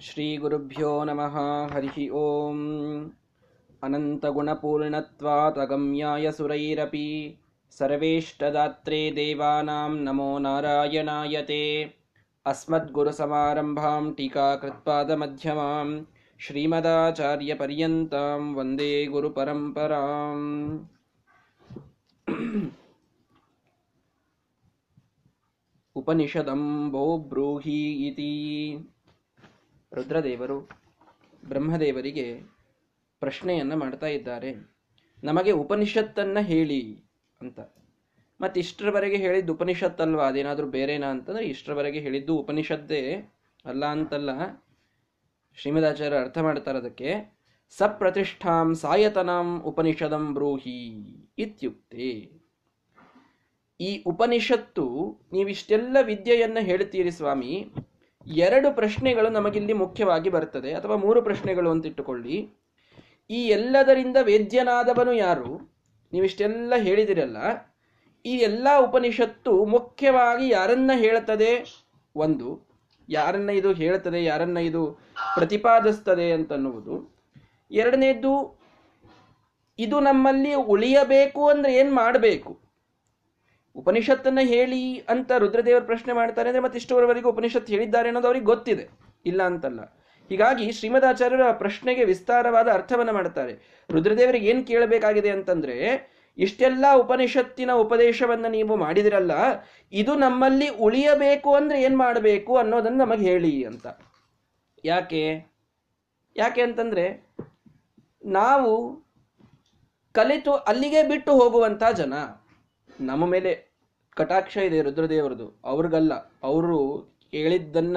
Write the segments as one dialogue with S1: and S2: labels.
S1: श्रीगुरुभ्यो नमः हरिः ओम् अनन्तगुणपूर्णत्वादगम्याय सुरैरपि सर्वेष्टदात्रे देवानां नमो नारायणायते नारायणाय ते अस्मद्गुरुसमारम्भां टीकाकृत्पादमध्यमां श्रीमदाचार्यपर्यन्तां वन्दे गुरुपरम्पराम् उपनिषदं भो इति ರುದ್ರದೇವರು ಬ್ರಹ್ಮದೇವರಿಗೆ ಪ್ರಶ್ನೆಯನ್ನು ಮಾಡ್ತಾ ಇದ್ದಾರೆ. ನಮಗೆ ಉಪನಿಷತ್ತನ್ನು ಹೇಳಿ ಅಂತ. ಮತ್ತು ಇಷ್ಟರವರೆಗೆ ಹೇಳಿದ್ದು ಉಪನಿಷತ್ತಲ್ವಾ? ಅದೇನಾದರೂ ಬೇರೆನಾ ಅಂತಂದ್ರೆ ಇಷ್ಟರವರೆಗೆ ಹೇಳಿದ್ದು ಉಪನಿಷತ್ತೇ ಅಲ್ಲ ಅಂತಲ್ಲ. ಶ್ರೀಮದಾಚಾರ್ಯ ಅರ್ಥ ಮಾಡ್ತಾರೆ ಅದಕ್ಕೆ. ಸಪ್ರತಿಷ್ಠಾಂ ಸಾಯತನಾಂ ಉಪನಿಷದಂ ಬ್ರೂಹಿ ಇತ್ಯುಕ್ತೆ. ಈ ಉಪನಿಷತ್ತು ನೀವಿಷ್ಟೆಲ್ಲ ವಿದ್ಯೆಯನ್ನು ಹೇಳ್ತೀರಿ ಸ್ವಾಮಿ. ಎರಡು ಪ್ರಶ್ನೆಗಳು ನಮಗಿಲ್ಲಿ ಮುಖ್ಯವಾಗಿ ಬರ್ತದೆ, ಅಥವಾ ಮೂರು ಪ್ರಶ್ನೆಗಳು ಅಂತ ಇಟ್ಟುಕೊಳ್ಳಿ. ಈ ಎಲ್ಲದರಿಂದ ವೇದ್ಯನಾದವನು ಯಾರು? ನೀವಿಷ್ಟೆಲ್ಲ ಹೇಳಿದಿರಲ್ಲ. ಈ ಎಲ್ಲ ಉಪನಿಷತ್ತು ಮುಖ್ಯವಾಗಿ ಯಾರನ್ನ ಹೇಳುತ್ತದೆ ಒಂದು, ಯಾರನ್ನ ಇದು ಹೇಳುತ್ತದೆ ಯಾರನ್ನ ಇದು ಪ್ರತಿಪಾದಿಸ್ತದೆ ಅಂತನ್ನುವುದು. ಎರಡನೇದ್ದು, ಇದು ನಮ್ಮಲ್ಲಿ ಉಳಿಯಬೇಕು ಅಂದ್ರೆ ಏನ್ ಮಾಡಬೇಕು? ಉಪನಿಷತ್ತನ್ನ ಹೇಳಿ ಅಂತ ರುದ್ರದೇವರು ಪ್ರಶ್ನೆ ಮಾಡ್ತಾರೆ ಅಂದ್ರೆ ಮತ್ತೆ ಇಷ್ಟವರೆವರೆಗೂ ಉಪನಿಷತ್ ಹೇಳಿದ್ದಾರೆ ಅನ್ನೋದು ಅವ್ರಿಗೆ ಗೊತ್ತಿದೆ. ಇಲ್ಲ ಅಂತಲ್ಲ. ಹೀಗಾಗಿ ಶ್ರೀಮದಾಚಾರ್ಯರು ಆ ಪ್ರಶ್ನೆಗೆ ವಿಸ್ತಾರವಾದ ಅರ್ಥವನ್ನ ಮಾಡ್ತಾರೆ. ರುದ್ರದೇವರಿಗೆ ಏನ್ ಕೇಳಬೇಕಾಗಿದೆ ಅಂತಂದ್ರೆ, ಇಷ್ಟೆಲ್ಲ ಉಪನಿಷತ್ತಿನ ಉಪದೇಶವನ್ನ ನೀವು ಮಾಡಿದಿರಲ್ಲ, ಇದು ನಮ್ಮಲ್ಲಿ ಉಳಿಯಬೇಕು ಅಂದ್ರೆ ಏನ್ ಮಾಡಬೇಕು ಅನ್ನೋದನ್ನ ನಮಗೆ ಹೇಳಿ ಅಂತ. ಯಾಕೆ? ಯಾಕೆ ಅಂತಂದ್ರೆ, ನಾವು ಕಲಿತು ಅಲ್ಲಿಗೆ ಬಿಟ್ಟು ಹೋಗುವಂತ ಜನ. ನಮ್ಮ ಮೇಲೆ ಕಟಾಕ್ಷ ಇದೆ ರುದ್ರದೇವರದು. ಅವ್ರಿಗಲ್ಲ, ಅವರು ಹೇಳಿದ್ದನ್ನ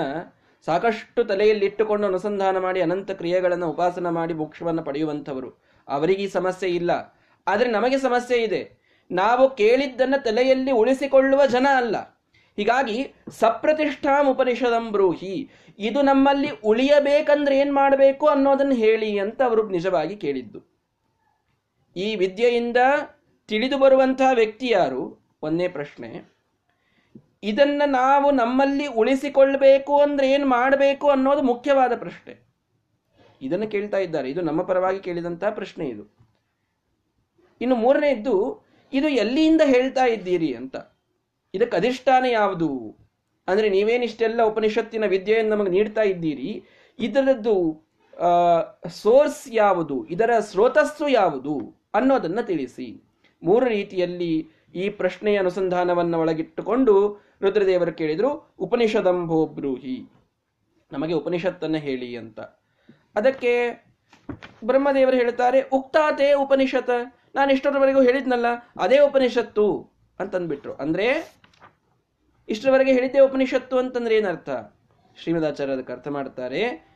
S1: ಸಾಕಷ್ಟು ತಲೆಯಲ್ಲಿ ಇಟ್ಟುಕೊಂಡು ಅನುಸಂಧಾನ ಮಾಡಿ ಅನಂತ ಕ್ರಿಯೆಗಳನ್ನು ಉಪಾಸನ ಮಾಡಿ ಮೋಕ್ಷವನ್ನು ಪಡೆಯುವಂಥವರು. ಅವರಿಗೆ ಈ ಸಮಸ್ಯೆ ಇಲ್ಲ. ಆದರೆ ನಮಗೆ ಸಮಸ್ಯೆ ಇದೆ. ನಾವು ಕೇಳಿದ್ದನ್ನ ತಲೆಯಲ್ಲಿ ಉಳಿಸಿಕೊಳ್ಳುವ ಜನ ಅಲ್ಲ. ಹೀಗಾಗಿ ಸಪ್ರತಿಷ್ಠಾಂ ಉಪನಿಷದಂ ಬ್ರೂಹಿ, ಇದು ನಮ್ಮಲ್ಲಿ ಉಳಿಯಬೇಕಂದ್ರೆ ಏನ್ ಮಾಡಬೇಕು ಅನ್ನೋದನ್ನ ಹೇಳಿ ಅಂತ ಅವರು ನಿಜವಾಗಿ ಕೇಳಿದ್ದು. ಈ ವಿದ್ಯೆಯಿಂದ ತಿಳಿದು ಬರುವಂತಹ ವ್ಯಕ್ತಿ ಯಾರು? ಒಂದೇ ಪ್ರಶ್ನೆ. ಇದನ್ನ ನಾವು ನಮ್ಮಲ್ಲಿ ಉಳಿಸಿಕೊಳ್ಬೇಕು ಅಂದ್ರೆ ಏನು ಮಾಡಬೇಕು ಅನ್ನೋದು ಮುಖ್ಯವಾದ ಪ್ರಶ್ನೆ. ಇದನ್ನು ಕೇಳ್ತಾ ಇದ್ದಾರೆ. ಇದು ನಮ್ಮ ಪರವಾಗಿ ಕೇಳಿದಂತಹ ಪ್ರಶ್ನೆ ಇದು. ಇನ್ನು ಮೂರನೇದ್ದು, ಇದು ಎಲ್ಲಿಯಿಂದ ಹೇಳ್ತಾ ಇದ್ದೀರಿ ಅಂತ. ಇದಕ್ಕೆ ಅಧಿಷ್ಠಾನ ಯಾವುದು? ಅಂದ್ರೆ ನೀವೇನಿಷ್ಟೆಲ್ಲ ಉಪನಿಷತ್ತಿನ ವಿದ್ಯೆಯನ್ನು ನಮಗೆ ನೀಡ್ತಾ ಇದ್ದೀರಿ. ಇದರದ್ದು ಸೋರ್ಸ್ ಯಾವುದು? ಇದರ ಸ್ರೋತಸ್ಸು ಯಾವುದು? ಅನ್ನೋದನ್ನ ತಿಳಿಸಿ. ಮೂರು ರೀತಿಯಲ್ಲಿ ಈ ಪ್ರಶ್ನೆಯ ಅನುಸಂಧಾನವನ್ನು ಒಳಗಿಟ್ಟುಕೊಂಡು ರುದ್ರದೇವರು ಕೇಳಿದರು ಉಪನಿಷದಂಭೋ ಬ್ರೂಹಿ. ನಮಗೆ ಉಪನಿಷತ್ತನ್ನು ಹೇಳಿ ಅಂತ. ಅದಕ್ಕೆ ಬ್ರಹ್ಮದೇವರು ಹೇಳ್ತಾರೆ, ಉಕ್ತಾತೆ ಉಪನಿಷತ್. ನಾನು ಇಷ್ಟರವರೆಗೂ ಹೇಳಿದ್ನಲ್ಲ, ಅದೇ ಉಪನಿಷತ್ತು. ಅಂತಂದ್ಬಿಟ್ರು. ಅಂದ್ರೆ, ಇಷ್ಟರವರೆಗೆ ಹೇಳಿದ್ದೆ ಉಪನಿಷತ್ತು ಅಂತಂದ್ರೆ ಏನರ್ಥ? ಶ್ರೀಮದಾಚಾರ್ಯ ಅದಕ್ಕೆ ಅರ್ಥ ಮಾಡ್ತಾರೆ,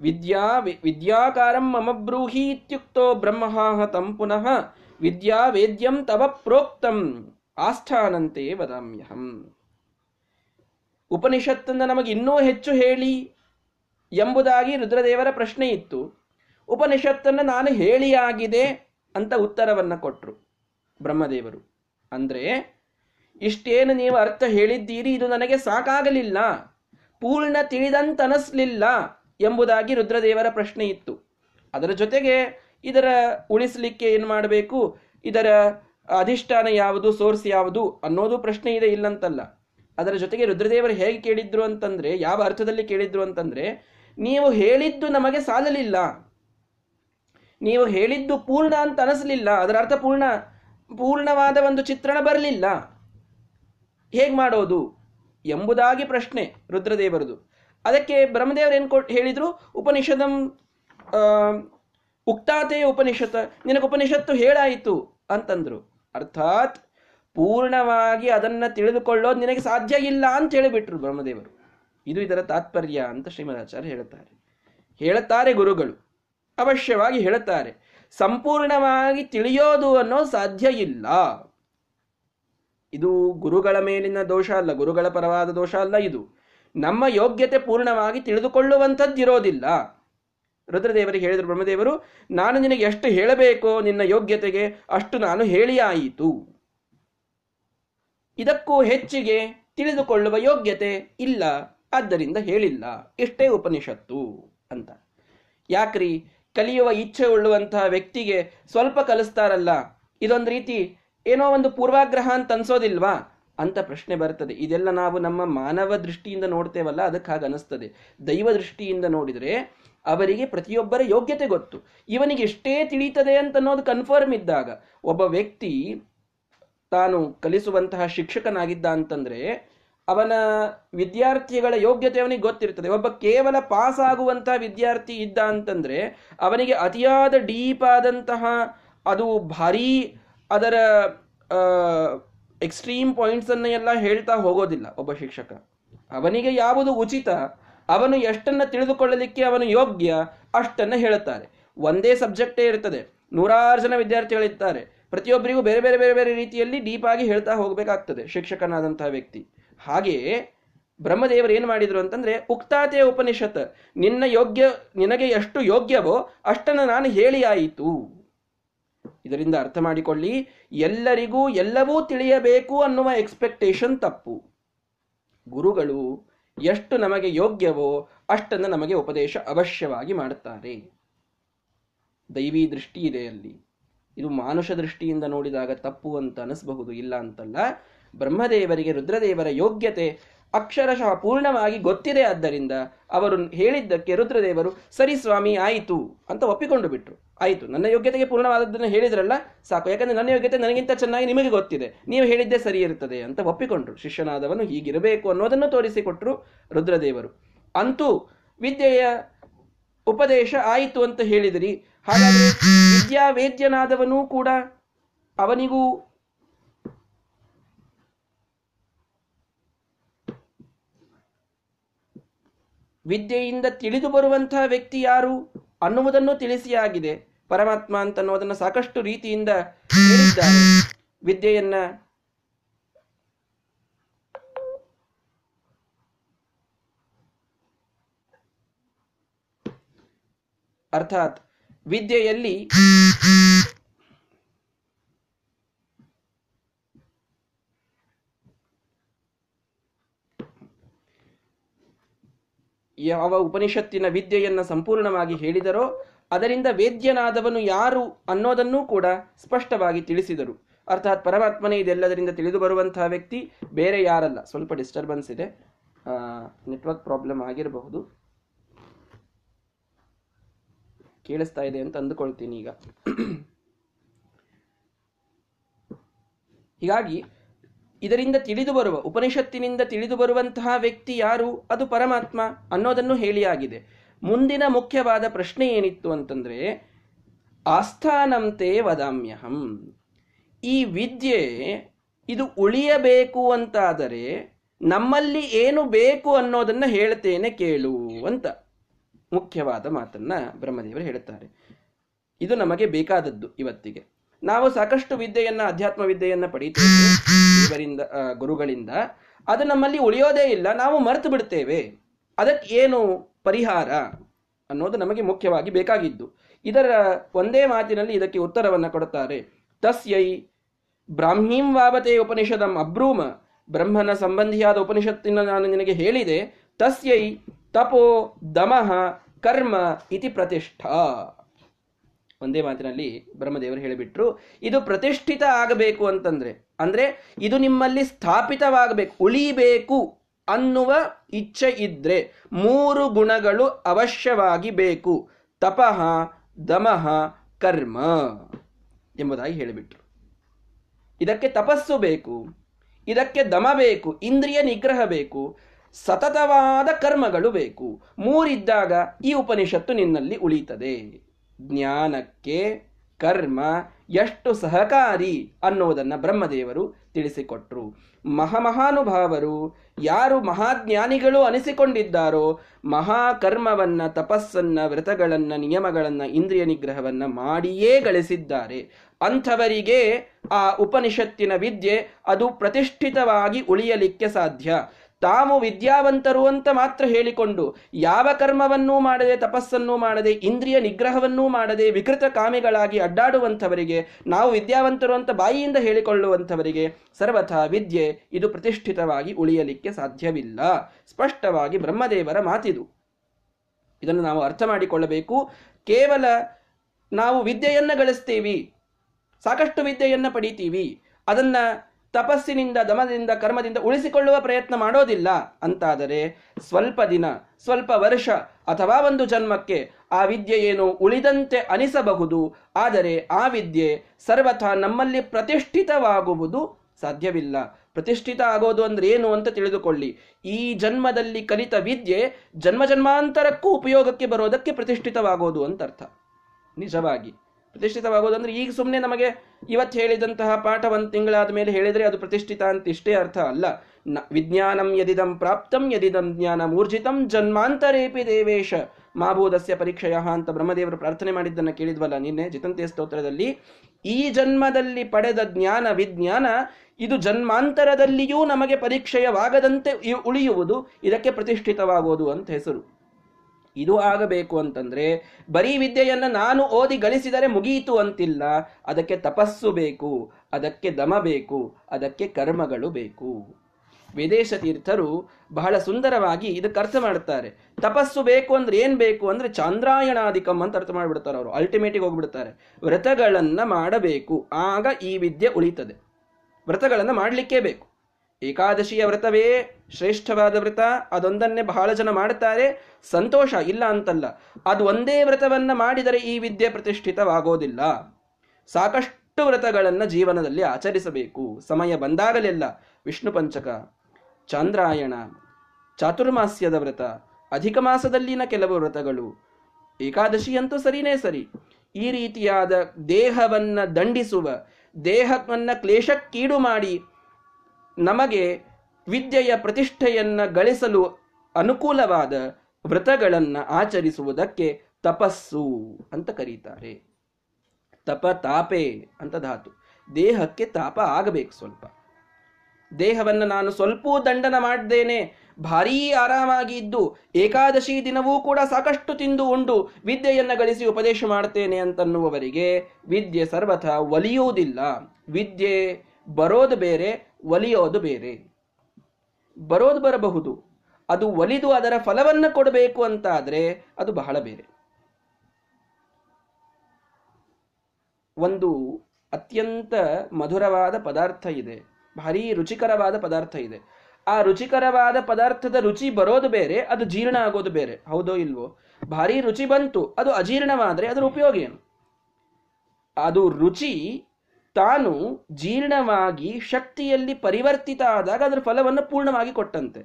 S1: ವಿದ್ಯಾ ವಿದ್ಯಾಕಾರಂ ಮಮ ಬ್ರೂಹಿ ಇತ್ಯುಕ್ತೋ ಬ್ರಹ್ಮಹಾಹ ತಂ ಪುನಃ ವಿದ್ಯಾ ವೇದ್ಯಂ ತವ ಪ್ರೋಕ್ತಂ. ಆಸ್ಥಾನಂತೆ ವದಾಮ್ಯಹಂ. ಉಪನಿಷತ್ತನ್ನು ನಮಗೆ ಇನ್ನೂ ಹೆಚ್ಚು ಹೇಳಿ ಎಂಬುದಾಗಿ ರುದ್ರದೇವರ ಪ್ರಶ್ನೆ ಇತ್ತು. ಉಪನಿಷತ್ತನ್ನು ನಾನು ಹೇಳಿಯಾಗಿದೆ ಅಂತ ಉತ್ತರವನ್ನು ಕೊಟ್ಟರು ಬ್ರಹ್ಮದೇವರು. ಅಂದರೆ, ಇಷ್ಟೇನು ನೀವು ಅರ್ಥ ಹೇಳಿದ್ದೀರಿ, ಇದು ನನಗೆ ಸಾಕಾಗಲಿಲ್ಲ, ಪೂರ್ಣ ತಿಳಿದಂತನಿಸ್ಲಿಲ್ಲ ಎಂಬುದಾಗಿ ರುದ್ರದೇವರ ಪ್ರಶ್ನೆ ಇತ್ತು. ಅದರ ಜೊತೆಗೆ ಇದರ ಉಳಿಸಲಿಕ್ಕೆ ಏನು ಮಾಡಬೇಕು? ಇದರ ಅಧಿಷ್ಠಾನ ಯಾವುದು, ಸೋರ್ಸ್ ಯಾವುದು ಅನ್ನೋದು ಪ್ರಶ್ನೆ ಇದೆ ಇಲ್ಲಂತಲ್ಲ. ಅದರ ಜೊತೆಗೆ ರುದ್ರದೇವರು ಹೇಗೆ ಕೇಳಿದ್ರು ಅಂತಂದ್ರೆ, ಯಾವ ಅರ್ಥದಲ್ಲಿ ಕೇಳಿದ್ರು ಅಂತಂದ್ರೆ, ನೀವು ಹೇಳಿದ್ದು ನಮಗೆ ಸಾಲಲಿಲ್ಲ. ನೀವು ಹೇಳಿದ್ದು ಪೂರ್ಣ ಅಂತ ಅನಿಸ್ಲಿಲ್ಲ. ಅದರ ಅರ್ಥ ಪೂರ್ಣ, ಪೂರ್ಣವಾದ ಒಂದು ಚಿತ್ರಣ ಬರಲಿಲ್ಲ. ಹೇಗೆ ಮಾಡೋದು ಎಂಬುದಾಗಿ ಪ್ರಶ್ನೆ ರುದ್ರದೇವರದು. ಅದಕ್ಕೆ ಬ್ರಹ್ಮದೇವರು ಏನು ಕೊಟ್ಟು ಹೇಳಿದ್ರು? ಉಪನಿಷದಂ ಉಕ್ತಾತೆ ಉಪನಿಷತ್. ನಿನಗೆ ಉಪನಿಷತ್ತು ಹೇಳಾಯಿತು ಅಂತಂದ್ರು. ಅರ್ಥಾತ್ ಪೂರ್ಣವಾಗಿ ಅದನ್ನ ತಿಳಿದುಕೊಳ್ಳೋದು ನಿನಗೆ ಸಾಧ್ಯ ಇಲ್ಲ ಅಂತ ಹೇಳಿಬಿಟ್ರು ಬ್ರಹ್ಮದೇವರು. ಇದು ಇದರ ತಾತ್ಪರ್ಯ ಅಂತ ಶ್ರೀಮದಾಚಾರ್ಯ ಹೇಳುತ್ತಾರೆ. ಹೇಳುತ್ತಾರೆ ಗುರುಗಳು. ಅವಶ್ಯವಾಗಿ ಹೇಳುತ್ತಾರೆ. ಸಂಪೂರ್ಣವಾಗಿ ತಿಳಿಯೋದು ಅನ್ನೋ ಸಾಧ್ಯ ಇಲ್ಲ. ಇದು ಗುರುಗಳ ಮೇಲಿನ ದೋಷ ಅಲ್ಲ, ಗುರುಗಳ ಪರವಾದ ದೋಷ ಅಲ್ಲ ಇದು. ನಮ್ಮ ಯೋಗ್ಯತೆ ಪೂರ್ಣವಾಗಿ ತಿಳಿದುಕೊಳ್ಳುವಂಥದ್ದಿರೋದಿಲ್ಲ. ರುದ್ರದೇವರಿಗೆ ಹೇಳಿದರು ಬ್ರಹ್ಮದೇವರು, ನಾನು ನಿನಗೆ ಎಷ್ಟು ಹೇಳಬೇಕೋ ನಿನ್ನ ಯೋಗ್ಯತೆಗೆ ಅಷ್ಟು ನಾನು ಹೇಳಿಯಾಯಿತು. ಇದಕ್ಕೂ ಹೆಚ್ಚಿಗೆ ತಿಳಿದುಕೊಳ್ಳುವ ಯೋಗ್ಯತೆ ಇಲ್ಲ, ಆದ್ದರಿಂದ ಹೇಳಿಲ್ಲ. ಇಷ್ಟೇ ಉಪನಿಷತ್ತು ಅಂತ. ಯಾಕ್ರಿ? ಕಲಿಯುವ ಇಚ್ಛೆ ಉಳ್ಳುವಂತಹ ವ್ಯಕ್ತಿಗೆ ಸ್ವಲ್ಪ ಕಲಿಸ್ತಾರಲ್ಲ, ಇದೊಂದು ರೀತಿ ಏನೋ ಒಂದು ಪೂರ್ವಾಗ್ರಹ ಅಂತ ಅನ್ಸೋದಿಲ್ವಾ? ಅಂತ ಪ್ರಶ್ನೆ ಬರ್ತದೆ. ಇದೆಲ್ಲ ನಾವು ನಮ್ಮ ಮಾನವ ದೃಷ್ಟಿಯಿಂದ ನೋಡ್ತೇವಲ್ಲ ಅದಕ್ಕೆ ಅನಿಸ್ತದೆ. ದೈವ ದೃಷ್ಟಿಯಿಂದ ನೋಡಿದರೆ ಅವರಿಗೆ ಪ್ರತಿಯೊಬ್ಬರ ಯೋಗ್ಯತೆ ಗೊತ್ತು. ಇವನಿಗೆ ಎಷ್ಟೇ ತಿಳಿತದೆ ಅಂತ ಅನ್ನೋದು ಕನ್ಫರ್ಮ್ ಇದ್ದಾಗ ಒಬ್ಬ ವ್ಯಕ್ತಿ ತಾನು ಕಲಿಸುವಂತಹ ಶಿಕ್ಷಕನಾಗಿದ್ದ ಅಂತಂದ್ರೆ ಅವನ ವಿದ್ಯಾರ್ಥಿಗಳ ಯೋಗ್ಯತೆ ಅವನಿಗೆ ಗೊತ್ತಿರ್ತದೆ ಒಬ್ಬ ಕೇವಲ ಪಾಸ್ ಆಗುವಂತಹ ವಿದ್ಯಾರ್ಥಿ ಇದ್ದ ಅಂತಂದ್ರೆ ಅವನಿಗೆ ಅತಿಯಾದ ಡೀಪ್ ಆದಂತಹ ಅದು ಭಾರೀ ಅದರ ಎಕ್ಸ್ಟ್ರೀಮ್ ಪಾಯಿಂಟ್ಸ್ ಅನ್ನ ಎಲ್ಲ ಹೇಳ್ತಾ ಹೋಗೋದಿಲ್ಲ ಒಬ್ಬ ಶಿಕ್ಷಕ. ಅವನಿಗೆ ಯಾವುದು ಉಚಿತ ಅವನು ಎಷ್ಟನ್ನು ತಿಳಿದುಕೊಳ್ಳಲಿಕ್ಕೆ ಅವನು ಯೋಗ್ಯ ಅಷ್ಟನ್ನು ಹೇಳುತ್ತಾರೆ. ಒಂದೇ ಸಬ್ಜೆಕ್ಟೇ ಇರ್ತದೆ ನೂರಾರು ಜನ ವಿದ್ಯಾರ್ಥಿಗಳಿರ್ತಾರೆ. ಪ್ರತಿಯೊಬ್ಬರಿಗೂ ಬೇರೆ ಬೇರೆ ಬೇರೆ ಬೇರೆ ರೀತಿಯಲ್ಲಿ ಡೀಪ್ ಆಗಿ ಹೇಳ್ತಾ ಹೋಗಬೇಕಾಗ್ತದೆ ಶಿಕ್ಷಕನಾದಂತಹ ವ್ಯಕ್ತಿ. ಹಾಗೆಯೇ ಬ್ರಹ್ಮದೇವರು ಏನು ಮಾಡಿದರು ಅಂತಂದ್ರೆ, ಉಕ್ತಾತೆ ಉಪನಿಷತ್, ನಿನ್ನ ಯೋಗ್ಯ, ನಿನಗೆ ಎಷ್ಟು ಯೋಗ್ಯವೋ ಅಷ್ಟನ್ನು ನಾನು ಹೇಳಿ ಆಯಿತು. ಇದರಿಂದ ಅರ್ಥ ಮಾಡಿಕೊಳ್ಳಿ, ಎಲ್ಲರಿಗೂ ಎಲ್ಲವೂ ತಿಳಿಯಬೇಕು ಅನ್ನುವ ಎಕ್ಸ್ಪೆಕ್ಟೇಷನ್ ತಪ್ಪು. ಗುರುಗಳು ಎಷ್ಟು ನಮಗೆ ಯೋಗ್ಯವೋ ಅಷ್ಟನ್ನು ನಮಗೆ ಉಪದೇಶ ಅವಶ್ಯವಾಗಿ ಮಾಡುತ್ತಾರೆ. ದೈವಿ ದೃಷ್ಟಿ ಇದೆ ಅಲ್ಲಿ. ಇದು ಮಾನುಷ ದೃಷ್ಟಿಯಿಂದ ನೋಡಿದಾಗ ತಪ್ಪು ಅಂತ ಅನಿಸಬಹುದು, ಇಲ್ಲ ಅಂತಲ್ಲ. ಬ್ರಹ್ಮದೇವರಿಗೆ ರುದ್ರದೇವರ ಯೋಗ್ಯತೆ ಅಕ್ಷರಶಃ ಪೂರ್ಣವಾಗಿ ಗೊತ್ತಿದೆ ಆದ್ದರಿಂದ ಅವರು ಹೇಳಿದ್ದಕ್ಕೆ ರುದ್ರದೇವರು, ಸರಿ ಸ್ವಾಮಿ, ಆಯಿತು ಅಂತ ಒಪ್ಪಿಕೊಂಡು ಬಿಟ್ರು. ಆಯಿತು, ನನ್ನ ಯೋಗ್ಯತೆಗೆ ಪೂರ್ಣವಾದದ್ದನ್ನು ಹೇಳಿದ್ರಲ್ಲ, ಸಾಕು. ಯಾಕಂದ್ರೆ ನನ್ನ ಯೋಗ್ಯತೆ ನನಗಿಂತ ಚೆನ್ನಾಗಿ ನಿಮಗೆ ಗೊತ್ತಿದೆ. ನೀವು ಹೇಳಿದ್ದೇ ಸರಿ ಇರುತ್ತದೆ ಅಂತ ಒಪ್ಪಿಕೊಂಡ್ರು. ಶಿಷ್ಯನಾದವನು ಹೀಗಿರಬೇಕು ಅನ್ನೋದನ್ನು ತೋರಿಸಿಕೊಟ್ರು ರುದ್ರದೇವರು. ಅಂತೂ ವಿದ್ಯೆಯ ಉಪದೇಶ ಆಯಿತು ಅಂತ ಹೇಳಿದಿರಿ. ಹಾಗಾದ್ರೆ ವಿದ್ಯಾವೇದ್ಯನಾದವನೂ ಕೂಡ ಅವನಿಗೂ ವಿದ್ಯೆಯಿಂದ ತಿಳಿದು ಬರುವಂತಹ ವ್ಯಕ್ತಿ ಯಾರು ಅನ್ನುವುದನ್ನು ತಿಳಿಸಿಯಾಗಿದೆ ಪರಮಾತ್ಮ ಅಂತ ಅನ್ನೋದನ್ನು ಸಾಕಷ್ಟು ರೀತಿಯಿಂದ ಹೇಳಿದ್ದಾರೆ. ವಿದ್ಯೆಯನ್ನ ಅರ್ಥಾತ್ ವಿದ್ಯೆಯಲ್ಲಿ ಯಾವ ಉಪನಿಷತ್ತಿನ ವಿದ್ಯೆಯನ್ನು ಸಂಪೂರ್ಣವಾಗಿ ಹೇಳಿದರೋ, ಅದರಿಂದ ವೇದ್ಯನಾದವನು ಯಾರು ಅನ್ನೋದನ್ನೂ ಕೂಡ ಸ್ಪಷ್ಟವಾಗಿ ತಿಳಿಸಿದರು. ಅರ್ಥಾತ್ ಪರಮಾತ್ಮನೇ ಇದೆಲ್ಲದರಿಂದ ತಿಳಿದು ಬರುವಂತಹ ವ್ಯಕ್ತಿ ಬೇರೆ ಯಾರಲ್ಲ. ಸ್ವಲ್ಪ ಡಿಸ್ಟರ್ಬೆನ್ಸ್ ಇದೆ. ನೆಟ್ವರ್ಕ್ ಪ್ರಾಬ್ಲಮ್ ಆಗಿರಬಹುದು. ಕೇಳಿಸ್ತಾ ಇದೆ ಅಂತ ಅಂದುಕೊಳ್ತೀನಿ ಈಗ. ಹೀಗಾಗಿ ಇದರಿಂದ ತಿಳಿದು ಬರುವ, ಉಪನಿಷತ್ತಿನಿಂದ ತಿಳಿದು ಬರುವಂತಹ ವ್ಯಕ್ತಿ ಯಾರು? ಅದು ಪರಮಾತ್ಮ ಅನ್ನೋದನ್ನು ಹೇಳಿಯಾಗಿದೆ ಮುಂದಿನ ಮುಖ್ಯವಾದ ಪ್ರಶ್ನೆ ಏನಿತ್ತು ಅಂತಂದ್ರೆ ಆಸ್ಥಾನಂತೆ ವದಾಮ್ಯಹಂ. ಈ ವಿದ್ಯೆ ಇದು ಉಳಿಯಬೇಕು ಅಂತಾದರೆ ನಮ್ಮಲ್ಲಿ ಏನು ಬೇಕು ಅನ್ನೋದನ್ನ ಹೇಳ್ತೇನೆ ಕೇಳು ಅಂತ ಮುಖ್ಯವಾದ ಮಾತನ್ನ ಬ್ರಹ್ಮದೇವರು ಹೇಳುತ್ತಾರೆ. ಇದು ನಮಗೆ ಬೇಕಾದದ್ದು ಇವತ್ತಿಗೆ. ನಾವು ಸಾಕಷ್ಟು ವಿದ್ಯೆಯನ್ನ, ಅಧ್ಯಾತ್ಮ ವಿದ್ಯೆಯನ್ನ ಪಡೀತೇವೆ. ಇವರಿಂದ ಗುರುಗಳಿಂದ, ಅದು ನಮ್ಮಲ್ಲಿ ಉಳಿಯೋದೇ ಇಲ್ಲ, ನಾವು ಮರೆತು ಬಿಡ್ತೇವೆ. ಅದಕ್ಕೆ ಏನು ಪರಿಹಾರ ಅನ್ನೋದು ನಮಗೆ ಮುಖ್ಯವಾಗಿ ಬೇಕಾಗಿದ್ದು. ಇದರ ಒಂದೇ ಮಾತಿನಲ್ಲಿ ಇದಕ್ಕೆ ಉತ್ತರವನ್ನು ಕೊಡುತ್ತಾರೆ. ತಸ್ಯೈ ಬ್ರಾಹ್ಮೀಂ ವಾವತೆ ಉಪನಿಷದಂ ಅಬ್ರೂಮ. ಬ್ರಹ್ಮನ ಸಂಬಂಧಿಯಾದ ಉಪನಿಷತ್ತಿನ ನಾನು ನಿನಗೆ ಹೇಳಿದೆ, ತಸ್ಯೈ ತಪೋ ದಮಃ ಕರ್ಮ ಇತಿ ಪ್ರತಿಷ್ಠಾ. ಒಂದೇ ಮಾತಿನಲ್ಲಿ ಬ್ರಹ್ಮದೇವರು ಹೇಳಿಬಿಟ್ರು, ಇದು ಪ್ರತಿಷ್ಠಿತ ಆಗಬೇಕು ಅಂತಂದ್ರೆ, ಅಂದ್ರೆ ಇದು ನಿಮ್ಮಲ್ಲಿ ಸ್ಥಾಪಿತವಾಗಬೇಕು, ಉಳಿಬೇಕು ಅನ್ನುವ ಇಚ್ಛೆ ಇದ್ರೆ ಮೂರು ಗುಣಗಳು ಅವಶ್ಯವಾಗಿ ಬೇಕು, ತಪಃ, ದಮಃ, ಕರ್ಮ ಎಂಬುದಾಗಿ ಹೇಳಿಬಿಟ್ರು. ಇದಕ್ಕೆ ತಪಸ್ಸು ಬೇಕು, ಇದಕ್ಕೆ ದಮ ಬೇಕು, ಇಂದ್ರಿಯ ನಿಗ್ರಹ ಬೇಕು, ಸತತವಾದ ಕರ್ಮಗಳು ಬೇಕು, ಮೂರಿದ್ದಾಗ ಈ ಉಪನಿಷತ್ತು ನಿನ್ನಲ್ಲಿ ಉಳಿತದೆ ಜ್ಞಾನಕ್ಕೆ ಕರ್ಮ ಎಷ್ಟು ಸಹಕಾರಿ ಅನ್ನೋದನ್ನು ಬ್ರಹ್ಮದೇವರು ತಿಳಿಸಿಕೊಟ್ರು. ಮಹಾಮಹಾನುಭಾವರು ಯಾರು ಮಹಾಜ್ಞಾನಿಗಳು ಅನಿಸಿಕೊಂಡಿದ್ದಾರೋ ಮಹಾಕರ್ಮವನ್ನು, ತಪಸ್ಸನ್ನ, ವ್ರತಗಳನ್ನು, ನಿಯಮಗಳನ್ನು, ಇಂದ್ರಿಯ ನಿಗ್ರಹವನ್ನು ಮಾಡಿಯೇ ಗಳಿಸಿದ್ದಾರೆ. ಅಂಥವರಿಗೆ ಆ ಉಪನಿಷತ್ತಿನ ವಿದ್ಯೆ ಅದು ಪ್ರತಿಷ್ಠಿತವಾಗಿ ಉಳಿಯಲಿಕ್ಕೆ ಸಾಧ್ಯ. ತಾವು ವಿದ್ಯಾವಂತರು ಅಂತ ಮಾತ್ರ ಹೇಳಿಕೊಂಡು ಯಾವ ಕರ್ಮವನ್ನೂ ಮಾಡದೆ, ತಪಸ್ಸನ್ನೂ ಮಾಡದೆ, ಇಂದ್ರಿಯ ನಿಗ್ರಹವನ್ನೂ ಮಾಡದೆ, ವಿಕೃತ ಕಾಮಿಗಳಾಗಿ ಅಡ್ಡಾಡುವಂಥವರಿಗೆ, ನಾವು ವಿದ್ಯಾವಂತರು ಅಂತ ಬಾಯಿಯಿಂದ ಹೇಳಿಕೊಳ್ಳುವಂಥವರಿಗೆ ಸರ್ವಥಾ ವಿದ್ಯೆ ಇದು ಪ್ರತಿಷ್ಠಿತವಾಗಿ ಉಳಿಯಲಿಕ್ಕೆ ಸಾಧ್ಯವಿಲ್ಲ. ಸ್ಪಷ್ಟವಾಗಿ ಬ್ರಹ್ಮದೇವರ ಮಾತಿದು. ಇದನ್ನು ನಾವು ಅರ್ಥ ಮಾಡಿಕೊಳ್ಳಬೇಕು. ಕೇವಲ ನಾವು ವಿದ್ಯೆಯನ್ನು ಗಳಿಸ್ತೀವಿ, ಸಾಕಷ್ಟು ವಿದ್ಯೆಯನ್ನು ಪಡಿತೀವಿ, ಅದನ್ನ ತಪಸ್ಸಿನಿಂದ, ದಮದಿಂದ, ಕರ್ಮದಿಂದ ಉಳಿಸಿಕೊಳ್ಳುವ ಪ್ರಯತ್ನ ಮಾಡೋದಿಲ್ಲ. ಅಂತಾದರೆ ಸ್ವಲ್ಪ ದಿನ, ಸ್ವಲ್ಪ ವರ್ಷ ಅಥವಾ ಒಂದು ಜನ್ಮಕ್ಕೆ ಆ ವಿದ್ಯೆ ಏನು ಉಳಿದಂತೆ ಅನಿಸಬಹುದು. ಆದರೆ ಆ ವಿದ್ಯೆ ಸರ್ವಥಾ ನಮ್ಮಲ್ಲಿ ಪ್ರತಿಷ್ಠಿತವಾಗುವುದು ಸಾಧ್ಯವಿಲ್ಲ. ಪ್ರತಿಷ್ಠಿತ ಆಗೋದು ಅಂದ್ರೆ ಏನು ಅಂತ ತಿಳಿದುಕೊಳ್ಳಿ. ಈ ಜನ್ಮದಲ್ಲಿ ಕಲಿತ ವಿದ್ಯೆ ಜನ್ಮ ಜನ್ಮಾಂತರಕ್ಕೂ ಉಪಯೋಗಕ್ಕೆ ಬರೋದಕ್ಕೆ ಪ್ರತಿಷ್ಠಿತವಾಗೋದು ಅಂತ ಅರ್ಥ ನಿಜವಾಗಿ. ಪ್ರತಿಷ್ಠಿತವಾಗೋದು ಅಂದ್ರೆ ಈಗ ಸುಮ್ಮನೆ ನಮಗೆ ಇವತ್ತು ಹೇಳಿದಂತಹ ಪಾಠ ಒಂದು ತಿಂಗಳಾದ ಮೇಲೆ ಹೇಳಿದರೆ ಅದು ಪ್ರತಿಷ್ಠಿತ ಅಂತ ಇಷ್ಟೇ ಅರ್ಥ ಅಲ್ಲ. ನ ವಿಜ್ಞಾನಂ ಯದಿದಂ ಪ್ರಾಪ್ತಂ ಯದಿದಂ ಜ್ಞಾನ ಮೂರ್ಜಿತಂ ಜನ್ಮಾಂತರೇಪಿ ದೇವೇಶ ಮಾಭೂದಸ್ಯ ಪರೀಕ್ಷೆಯ ಅಂತ ಬ್ರಹ್ಮದೇವರು ಪ್ರಾರ್ಥನೆ ಮಾಡಿದ್ದನ್ನು ಕೇಳಿದ್ವಲ್ಲ ನಿನ್ನೆ ಜಿತಂತೆ ಸ್ತೋತ್ರದಲ್ಲಿ. ಈ ಜನ್ಮದಲ್ಲಿ ಪಡೆದ ಜ್ಞಾನ ವಿಜ್ಞಾನ ಇದು ಜನ್ಮಾಂತರದಲ್ಲಿಯೂ ನಮಗೆ ಪರಿಕ್ಷಯವಾಗದಂತೆ ಉಳಿಯುವುದು, ಇದಕ್ಕೆ ಪ್ರತಿಷ್ಠಿತವಾಗುವುದು ಅಂತ ಹೆಸರು. ಇದು ಆಗಬೇಕು ಅಂತಂದ್ರೆ, ಬರೀ ವಿದ್ಯೆಯನ್ನು ನಾನು ಓದಿ ಗಳಿಸಿದರೆ ಮುಗಿಯಿತು ಅಂತಿಲ್ಲ, ಅದಕ್ಕೆ ತಪಸ್ಸು ಬೇಕು, ಅದಕ್ಕೆ ದಮ ಬೇಕು, ಅದಕ್ಕೆ ಕರ್ಮಗಳು ಬೇಕು. ವಿದೇಶ ತೀರ್ಥರು ಬಹಳ ಸುಂದರವಾಗಿ ಇದಕ್ಕೆ ಅರ್ಥ ಮಾಡುತ್ತಾರೆ ತಪಸ್ಸು ಬೇಕು ಅಂದ್ರೆ ಏನ್ ಬೇಕು ಅಂದ್ರೆ ಚಾಂದ್ರಾಯಣಾಧಿಕಂ ಅಂತ ಅರ್ಥ ಮಾಡಿಬಿಡ್ತಾರೆ ಅವರು. ಅಲ್ಟಿಮೇಟಿಗೆ ಹೋಗ್ಬಿಡ್ತಾರೆ. ವ್ರತಗಳನ್ನ ಮಾಡಬೇಕು. ಆಗ ಈ ವಿದ್ಯೆ ಉಳಿತದೆ. ವ್ರತಗಳನ್ನು ಮಾಡಲಿಕ್ಕೇ ಬೇಕು. ಏಕಾದಶಿಯ ವ್ರತವೇ ಶ್ರೇಷ್ಠವಾದ ವ್ರತ, ಅದೊಂದನ್ನೇ ಬಹಳ ಜನ ಮಾಡುತ್ತಾರೆ, ಸಂತೋಷ ಇಲ್ಲ ಅಂತಲ್ಲ. ಅದು ಒಂದೇ ವ್ರತವನ್ನ ಮಾಡಿದರೆ ಈ ವಿದ್ಯೆ ಪ್ರತಿಷ್ಠಿತವಾಗೋದಿಲ್ಲ. ಸಾಕಷ್ಟು ವ್ರತಗಳನ್ನು ಜೀವನದಲ್ಲಿ ಆಚರಿಸಬೇಕು. ಸಮಯ ಬಂದಾಗಲೆಲ್ಲ ವಿಷ್ಣು ಪಂಚಕ, ಚಾಂದ್ರಾಯಣ, ಚಾತುರ್ಮಾಸ್ಯದ ವ್ರತ, ಅಧಿಕ ಮಾಸದಲ್ಲಿನ ಕೆಲವು ವ್ರತಗಳು. ಏಕಾದಶಿಯಂತೂ ಸರಿನೇ ಸರಿ. ಈ ರೀತಿಯಾದ ದೇಹವನ್ನ ದಂಡಿಸುವ, ದೇಹವನ್ನು ಕ್ಲೇಶಕ್ಕೀಡು ಮಾಡಿ ನಮಗೆ ವಿದ್ಯೆಯ ಪ್ರತಿಷ್ಠೆಯನ್ನು ಗಳಿಸಲು ಅನುಕೂಲವಾದ ವ್ರತಗಳನ್ನು ಆಚರಿಸುವುದಕ್ಕೆ ತಪಸ್ಸು ಅಂತ ಕರೀತಾರೆ. ತಪ ತಾಪೆ ಅಂತ ಧಾತು. ದೇಹಕ್ಕೆ ತಾಪ ಆಗಬೇಕು ಸ್ವಲ್ಪ. ದೇಹವನ್ನು ನಾನು ಸ್ವಲ್ಪ ದಂಡನ ಮಾಡ್ದೇನೆ, ಭಾರೀ ಆರಾಮಾಗಿ ಇದ್ದು, ಏಕಾದಶಿ ದಿನವೂ ಕೂಡ ಸಾಕಷ್ಟು ತಿಂದು ಉಂಡು, ವಿದ್ಯೆಯನ್ನು ಗಳಿಸಿ ಉಪದೇಶ ಮಾಡ್ತೇನೆ ಅಂತನ್ನುವವರಿಗೆ ವಿದ್ಯೆ ಸರ್ವಥ ಒಲಿಯುವುದಿಲ್ಲ. ವಿದ್ಯೆ ಬರೋದು ಬೇರೆ, ಒಲಿಯೋದು ಬೇರೆ. ಬರೋದು ಬರಬಹುದು. ಅದು ಒಲಿದು ಅದರ ಫಲವನ್ನು ಕೊಡಬೇಕು ಅಂತ ಆದರೆ ಅದು ಬಹಳ ಬೇರೆ. ಒಂದು ಅತ್ಯಂತ ಮಧುರವಾದ ಪದಾರ್ಥ ಇದೆ. ಭಾರಿ ರುಚಿಕರವಾದ ಪದಾರ್ಥ ಇದೆ. ಆ ರುಚಿಕರವಾದ ಪದಾರ್ಥದ ರುಚಿ ಬರೋದು ಬೇರೆ, ಅದು ಜೀರ್ಣ ಆಗೋದು ಬೇರೆ. ಹೌದೋ ಇಲ್ವೋ? ಭಾರಿ ರುಚಿ ಬಂತು, ಅದು ಅಜೀರ್ಣವಾದರೆ ಅದರ ಉಪಯೋಗ ಏನು? ಅದು ರುಚಿ ತಾನು ಜೀರ್ಣವಾಗಿ ಶಕ್ತಿಯಲ್ಲಿ ಪರಿವರ್ತಿತ ಆದಾಗ ಅದರ ಫಲವನ್ನು ಪೂರ್ಣವಾಗಿ ಕೊಟ್ಟಂತೆ.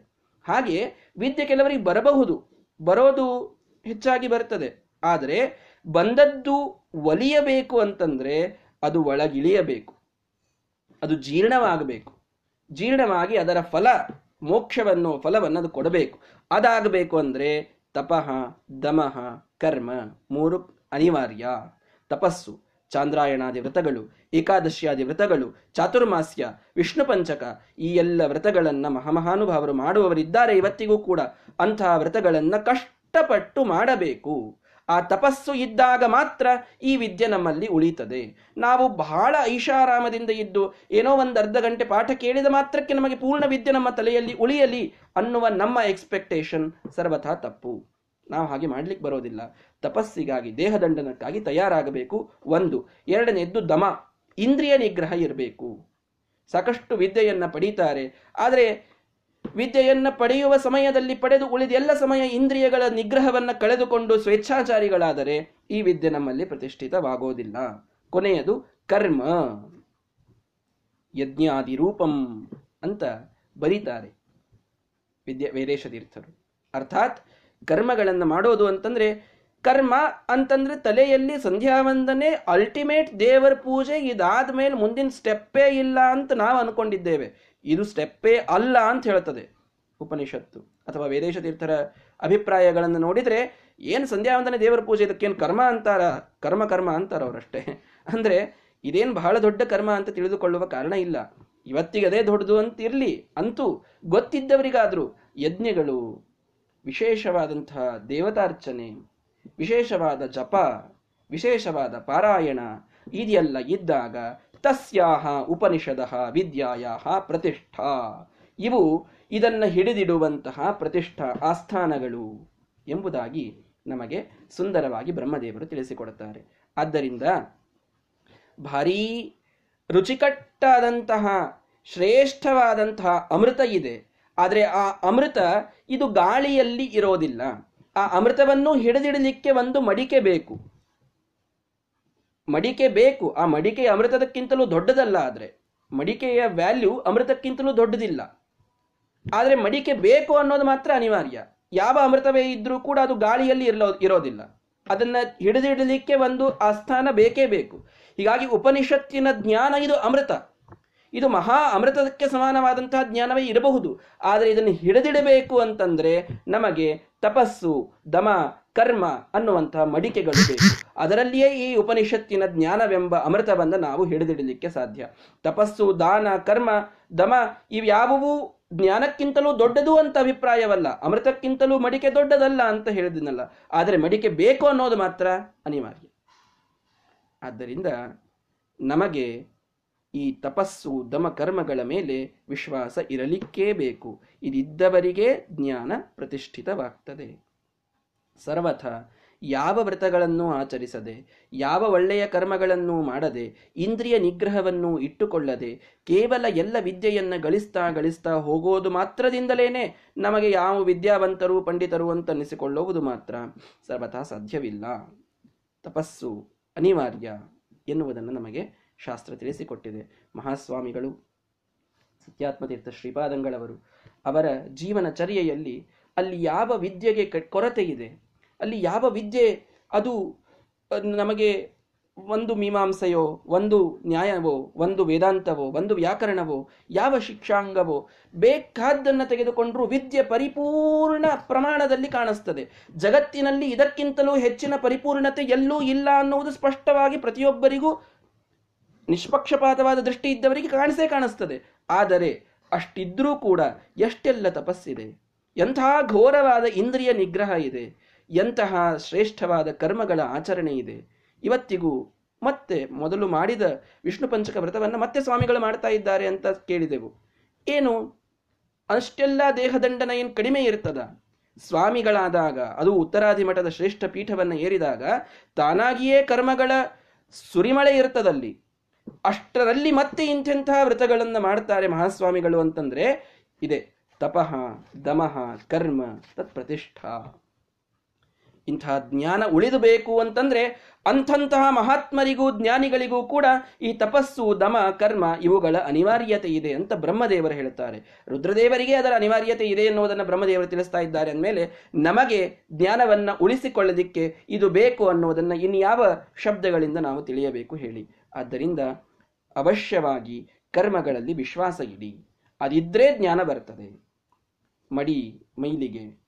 S1: ಹಾಗೆ ವಿದ್ಯೆ ಕೆಲವರಿಗೆ ಬರಬಹುದು. ಬರೋದು ಹೆಚ್ಚಾಗಿ ಬರ್ತದೆ. ಆದರೆ ಬಂದದ್ದು ಒಲಿಯಬೇಕು ಅಂತಂದ್ರೆ ಅದು ಒಳಗಿಳಿಯಬೇಕು. ಅದು ಜೀರ್ಣವಾಗಬೇಕು. ಜೀರ್ಣವಾಗಿ ಅದರ ಫಲ, ಮೋಕ್ಷವನ್ನು, ಫಲವನ್ನು ಅದು ಕೊಡಬೇಕು. ಅದಾಗಬೇಕು ಅಂದ್ರೆ ತಪಃ, ದಮಃ, ಕರ್ಮ, ಮೂರು ಅನಿವಾರ್ಯ, ತಪಸ್ಸು. ಚಾಂದ್ರಾಯಣಾದಿ ವ್ರತಗಳು, ಏಕಾದಶಿಯಾದಿ ವ್ರತಗಳು, ಚಾತುರ್ಮಾಸ್ಯ ವಿಷ್ಣು ಪಂಚಕ ಈ ಎಲ್ಲ ವ್ರತಗಳನ್ನು ಮಹಾಮಹಾನುಭಾವರು ಮಾಡುವವರಿದ್ದಾರೆ ಇವತ್ತಿಗೂ ಕೂಡ. ಅಂತಹ ವ್ರತಗಳನ್ನು ಕಷ್ಟಪಟ್ಟು ಮಾಡಬೇಕು. ಆ ತಪಸ್ಸು ಇದ್ದಾಗ ಮಾತ್ರ ಈ ವಿದ್ಯೆ ನಮ್ಮಲ್ಲಿ ಉಳಿತದೆ. ನಾವು ಬಹಳ ಐಷಾರಾಮದಿಂದ ಇದ್ದು ಏನೋ ಒಂದು ಅರ್ಧ ಗಂಟೆ ಪಾಠ ಕೇಳಿದ ಮಾತ್ರಕ್ಕೆ ನಮಗೆ ಪೂರ್ಣ ವಿದ್ಯೆ ನಮ್ಮ ತಲೆಯಲ್ಲಿ ಉಳಿಯಲಿ ಅನ್ನುವ ನಮ್ಮ ಎಕ್ಸ್ಪೆಕ್ಟೇಷನ್ ಸರ್ವಥಾ ತಪ್ಪು. ನಾವು ಹಾಗೆ ಮಾಡ್ಲಿಕ್ಕೆ ಬರೋದಿಲ್ಲ. ತಪಸ್ಸಿಗಾಗಿ, ದೇಹದಂಡನಕ್ಕಾಗಿ ತಯಾರಾಗಬೇಕು. ಒಂದು ಎರಡನೆಯದ್ದು ದಮ, ಇಂದ್ರಿಯ ನಿಗ್ರಹ ಇರಬೇಕು. ಸಾಕಷ್ಟು ವಿದ್ಯೆಯನ್ನು ಪಡೀತಾರೆ. ಆದರೆ, ವಿದ್ಯೆಯನ್ನು ಪಡೆಯುವ ಸಮಯದಲ್ಲಿ ಪಡೆದು ಉಳಿದ ಎಲ್ಲ ಸಮಯ ಇಂದ್ರಿಯಗಳ ನಿಗ್ರಹವನ್ನು ಕಳೆದುಕೊಂಡು ಸ್ವೇಚ್ಛಾಚಾರಿಗಳಾದರೆ, ಈ ವಿದ್ಯೆ ನಮ್ಮಲ್ಲಿ ಪ್ರತಿಷ್ಠಿತವಾಗೋದಿಲ್ಲ. ಕೊನೆಯದು, ಕರ್ಮ. ಯಜ್ಞಾದಿ ರೂಪಂ ಅಂತ ಬರೀತಾರೆ ವಿದ್ಯೆ, ವೇದೇಶ ತೀರ್ಥರು. ಅರ್ಥಾತ್, ಕರ್ಮಗಳನ್ನು ಮಾಡೋದು ಅಂತಂದ್ರೆ ಕರ್ಮ ಅಂತಂದ್ರೆ ತಲೆಯಲ್ಲಿ ಸಂಧ್ಯಾ ವಂದನೆ ಅಲ್ಟಿಮೇಟ್ ದೇವರ ಪೂಜೆ, ಇದಾದ ಮೇಲೆ ಮುಂದಿನ ಸ್ಟೆಪ್ಪೇ ಇಲ್ಲ ಅಂತ ನಾವು ಅನ್ಕೊಂಡಿದ್ದೇವೆ. ಇದು ಸ್ಟೆಪ್ಪೇ ಅಲ್ಲ ಅಂತ ಹೇಳ್ತದೆ ಉಪನಿಷತ್ತು ಅಥವಾ ವೇದೇಶ ತೀರ್ಥರ ಅಭಿಪ್ರಾಯಗಳನ್ನು ನೋಡಿದ್ರೆ, ಏನು ಸಂಧ್ಯಾವಂದನೆ, ದೇವರ ಪೂಜೆ, ಇದಕ್ಕೇನು ಕರ್ಮ ಅಂತಾರ? ಕರ್ಮ ಕರ್ಮ ಅಂತಾರ ಅವರಷ್ಟೇ ಅಂದ್ರೆ ಇದೇನು ಬಹಳ ದೊಡ್ಡ ಕರ್ಮ ಅಂತ ತಿಳಿದುಕೊಳ್ಳುವ ಕಾರಣ ಇಲ್ಲ. ಇವತ್ತಿಗೆ ಅದೇ ದೊಡ್ಡದು ಅಂತ ಇರಲಿ ಅಂತೂ ಗೊತ್ತಿದ್ದವರಿಗಾದರೂ ಯಜ್ಞಗಳು, ವಿಶೇಷವಾದಂತಹ ದೇವತಾರ್ಚನೆ ವಿಶೇಷವಾದ ಜಪ, ವಿಶೇಷವಾದ ಪಾರಾಯಣ ಇದೆಲ್ಲ ಇದ್ದಾಗ ತಸ್ಯಾಹ ಉಪನಿಷದ ವಿದ್ಯಾಯ ಪ್ರತಿಷ್ಠಾ. ಇವು ಇದನ್ನು ಹಿಡಿದಿಡುವಂತಹ ಪ್ರತಿಷ್ಠಾ ಆಸ್ಥಾನಗಳು ಎಂಬುದಾಗಿ ನಮಗೆ ಸುಂದರವಾಗಿ ಬ್ರಹ್ಮದೇವರು ತಿಳಿಸಿಕೊಡುತ್ತಾರೆ. ಆದ್ದರಿಂದ ಭಾರೀ ರುಚಿಕಟ್ಟಾದಂತಹ, ಶ್ರೇಷ್ಠವಾದಂತಹ ಅಮೃತ ಇದೆ. ಆದರೆ ಆ ಅಮೃತ ಇದು ಗಾಳಿಯಲ್ಲಿ ಇರೋದಿಲ್ಲ. ಆ ಅಮೃತವನ್ನು ಹಿಡಿದಿಡಲಿಕ್ಕೆ ಒಂದು ಮಡಿಕೆ ಬೇಕು. ಮಡಿಕೆ ಬೇಕು. ಆ ಮಡಿಕೆ ಅಮೃತದಕ್ಕಿಂತಲೂ ದೊಡ್ಡದಲ್ಲ ಆದರೆ. ಮಡಿಕೆಯ ವ್ಯಾಲ್ಯೂ ಅಮೃತಕ್ಕಿಂತಲೂ ದೊಡ್ಡದಿಲ್ಲ. ಆದರೆ ಮಡಿಕೆ ಬೇಕು ಅನ್ನೋದು ಮಾತ್ರ ಅನಿವಾರ್ಯ. ಯಾವ ಅಮೃತವೇ ಇದ್ರೂ ಕೂಡ ಅದು ಗಾಳಿಯಲ್ಲಿ ಇರಲೋ, ಇರೋದಿಲ್ಲ. ಅದನ್ನ ಹಿಡಿದಿಡಲಿಕ್ಕೆ ಒಂದು ಆಸ್ಥಾನ ಬೇಕೇ ಬೇಕು. ಹೀಗಾಗಿ ಉಪನಿಷತ್ತಿನ ಜ್ಞಾನ ಇದು ಅಮೃತ. ಇದು ಮಹಾ ಅಮೃತಕ್ಕೆ ಸಮಾನವಾದಂತಹ ಜ್ಞಾನವೇ ಇರಬಹುದು. ಆದರೆ ಇದನ್ನು ಹಿಡಿದಿಡಬೇಕು ಅಂತಂದ್ರೆ ನಮಗೆ ತಪಸ್ಸು, ದಮ, ಕರ್ಮ ಅನ್ನುವಂತಹ ಮಡಿಕೆಗಳು ಬೇಕು. ಅದರಲ್ಲಿಯೇ ಈ ಉಪನಿಷತ್ತಿನ ಜ್ಞಾನವೆಂಬ ಅಮೃತವನ್ನು ನಾವು ಹಿಡಿದಿಡಲಿಕ್ಕೆ ಸಾಧ್ಯ. ತಪಸ್ಸು, ದಾನ, ಕರ್ಮ, ದಮ ಇವ್ಯಾವುವು ಜ್ಞಾನಕ್ಕಿಂತಲೂ ದೊಡ್ಡದು ಅಂತ ಅಭಿಪ್ರಾಯವಲ್ಲ. ಅಮೃತಕ್ಕಿಂತಲೂ ಮಡಿಕೆ ದೊಡ್ಡದಲ್ಲ ಅಂತ ಹೇಳಿದಿನಲ್ಲ. ಆದರೆ ಮಡಿಕೆ ಬೇಕು ಅನ್ನೋದು ಮಾತ್ರ ಅನಿವಾರ್ಯ. ಆದ್ದರಿಂದ ನಮಗೆ ಈ ತಪಸ್ಸು ದಮ ಕರ್ಮಗಳ ಮೇಲೆ ವಿಶ್ವಾಸ ಇರಲಿಕ್ಕೇ ಬೇಕು. ಇದಿದ್ದವರಿಗೆ ಜ್ಞಾನ ಪ್ರತಿಷ್ಠಿತವಾಗ್ತದೆ. ಸರ್ವಥ, ಯಾವ ವ್ರತಗಳನ್ನು ಆಚರಿಸದೆ, ಯಾವ ಒಳ್ಳೆಯ ಕರ್ಮಗಳನ್ನು ಮಾಡದೆ, ಇಂದ್ರಿಯ ನಿಗ್ರಹವನ್ನು ಇಟ್ಟುಕೊಳ್ಳದೆ, ಕೇವಲ ಎಲ್ಲ ವಿದ್ಯೆಯನ್ನು ಗಳಿಸ್ತಾ ಗಳಿಸ್ತಾ ಹೋಗೋದು ಮಾತ್ರದಿಂದಲೇನೆ ನಮಗೆ ಯಾವ ವಿದ್ಯಾವಂತರು ಪಂಡಿತರು ಅಂತ ಅನಿಸಿಕೊಳ್ಳುವುದು ಮಾತ್ರ. ಸರ್ವಥಾ ಸಾಧ್ಯವಿಲ್ಲ. ತಪಸ್ಸು ಅನಿವಾರ್ಯ ಎನ್ನುವುದನ್ನು ನಮಗೆ ಶಾಸ್ತ್ರ ತಿಳಿಸಿಕೊಟ್ಟಿದೆ. ಮಹಾಸ್ವಾಮಿಗಳು, ಸತ್ಯಾತ್ಮತೀರ್ಥ ಶ್ರೀಪಾದಂಗಳವರು, ಅವರ ಜೀವನ ಚರ್ಯೆಯಲ್ಲಿ ಅಲ್ಲಿ ಯಾವ ವಿದ್ಯೆಗೆ ಕೊರತೆ ಇದೆ? ಅಲ್ಲಿ ಯಾವ ವಿದ್ಯೆ ಅದು ನಮಗೆ ಒಂದು ಮೀಮಾಂಸೆಯೋ, ಒಂದು ನ್ಯಾಯವೋ, ಒಂದು ವೇದಾಂತವೋ, ಒಂದು ವ್ಯಾಕರಣವೋ, ಯಾವ ಶಿಕ್ಷಾಂಗವೋ, ಬೇಕಾದ್ದನ್ನು ತೆಗೆದುಕೊಂಡರೂ ವಿದ್ಯೆ ಪರಿಪೂರ್ಣ ಪ್ರಮಾಣದಲ್ಲಿ ಕಾಣಿಸ್ತದೆ. ಜಗತ್ತಿನಲ್ಲಿ ಇದಕ್ಕಿಂತಲೂ ಹೆಚ್ಚಿನ ಪರಿಪೂರ್ಣತೆ ಎಲ್ಲೂ ಇಲ್ಲ ಅನ್ನುವುದು ಸ್ಪಷ್ಟವಾಗಿ ಪ್ರತಿಯೊಬ್ಬರಿಗೂ ನಿಷ್ಪಕ್ಷಪಾತವಾದ ದೃಷ್ಟಿ ಇದ್ದವರಿಗೆ ಕಾಣಿಸೇ ಕಾಣಿಸ್ತದೆ. ಆದರೆ ಅಷ್ಟಿದ್ರೂ ಕೂಡ ಎಷ್ಟೆಲ್ಲ ತಪಸ್ಸಿದೆ. ಎಂತಹ ಘೋರವಾದ ಇಂದ್ರಿಯ ನಿಗ್ರಹ ಇದೆ. ಎಂತಹ ಶ್ರೇಷ್ಠವಾದ ಕರ್ಮಗಳ ಆಚರಣೆ ಇದೆ. ಇವತ್ತಿಗೂ ಮತ್ತೆ ಮೊದಲು ಮಾಡಿದ ವಿಷ್ಣು ಪಂಚಕ ವ್ರತವನ್ನು ಮತ್ತೆ ಸ್ವಾಮಿಗಳು ಮಾಡ್ತಾ ಇದ್ದಾರೆ ಅಂತ ಕೇಳಿದೆವು. ಏನು? ಅಷ್ಟೆಲ್ಲ ದೇಹದಂಡನ ಏನು ಕಡಿಮೆ ಇರ್ತದ? ಸ್ವಾಮಿಗಳಾದಾಗ, ಅದು ಉತ್ತರಾದಿ ಮಠದ ಶ್ರೇಷ್ಠ ಪೀಠವನ್ನು ಏರಿದಾಗ ತಾನಾಗಿಯೇ ಕರ್ಮಗಳ ಸುರಿಮಳೆ ಇರ್ತದಲ್ಲಿ. ಅಷ್ಟರಲ್ಲಿ ಮತ್ತೆ ಇಂಥೆಂಥ ವ್ರತಗಳನ್ನು ಮಾಡ್ತಾರೆ ಮಹಾಸ್ವಾಮಿಗಳು ಅಂತಂದ್ರೆ ಇದೆ ತಪಃ, ದಮಃ, ಕರ್ಮ ತತ್ ಪ್ರತಿಷ್ಠಾ ಇಂಥ ಜ್ಞಾನ ಉಳಿದು ಬೇಕು ಅಂತಂದ್ರೆ ಅಂಥಂತಹ ಮಹಾತ್ಮರಿಗೂ, ಜ್ಞಾನಿಗಳಿಗೂ ಕೂಡ ಈ ತಪಸ್ಸು, ದಮ, ಕರ್ಮ ಇವುಗಳ ಅನಿವಾರ್ಯತೆ ಇದೆ ಅಂತ ಬ್ರಹ್ಮದೇವರು ಹೇಳುತ್ತಾರೆ ರುದ್ರದೇವರಿಗೆ ಅದರ ಅನಿವಾರ್ಯತೆ ಇದೆ ಎನ್ನುವುದನ್ನು ಬ್ರಹ್ಮದೇವರು ತಿಳಿಸ್ತಾ ಇದ್ದಾರೆ ಅಂದಮೇಲೆ ನಮಗೆ ಜ್ಞಾನವನ್ನ ಉಳಿಸಿಕೊಳ್ಳದಿಕ್ಕೆ ಇದು ಬೇಕು ಅನ್ನುವುದನ್ನು ಇನ್ಯಾವ ಶಬ್ದಗಳಿಂದ ನಾವು ತಿಳಿಯಬೇಕು ಹೇಳಿ. ಆದ್ದರಿಂದ ಅವಶ್ಯವಾಗಿ ಕರ್ಮಗಳಲ್ಲಿ ವಿಶ್ವಾಸ ಇಡಿ. ಅದಿದ್ರೆ ಜ್ಞಾನ ಬರ್ತದೆ ಮಡಿ ಮೈಲಿಗೆ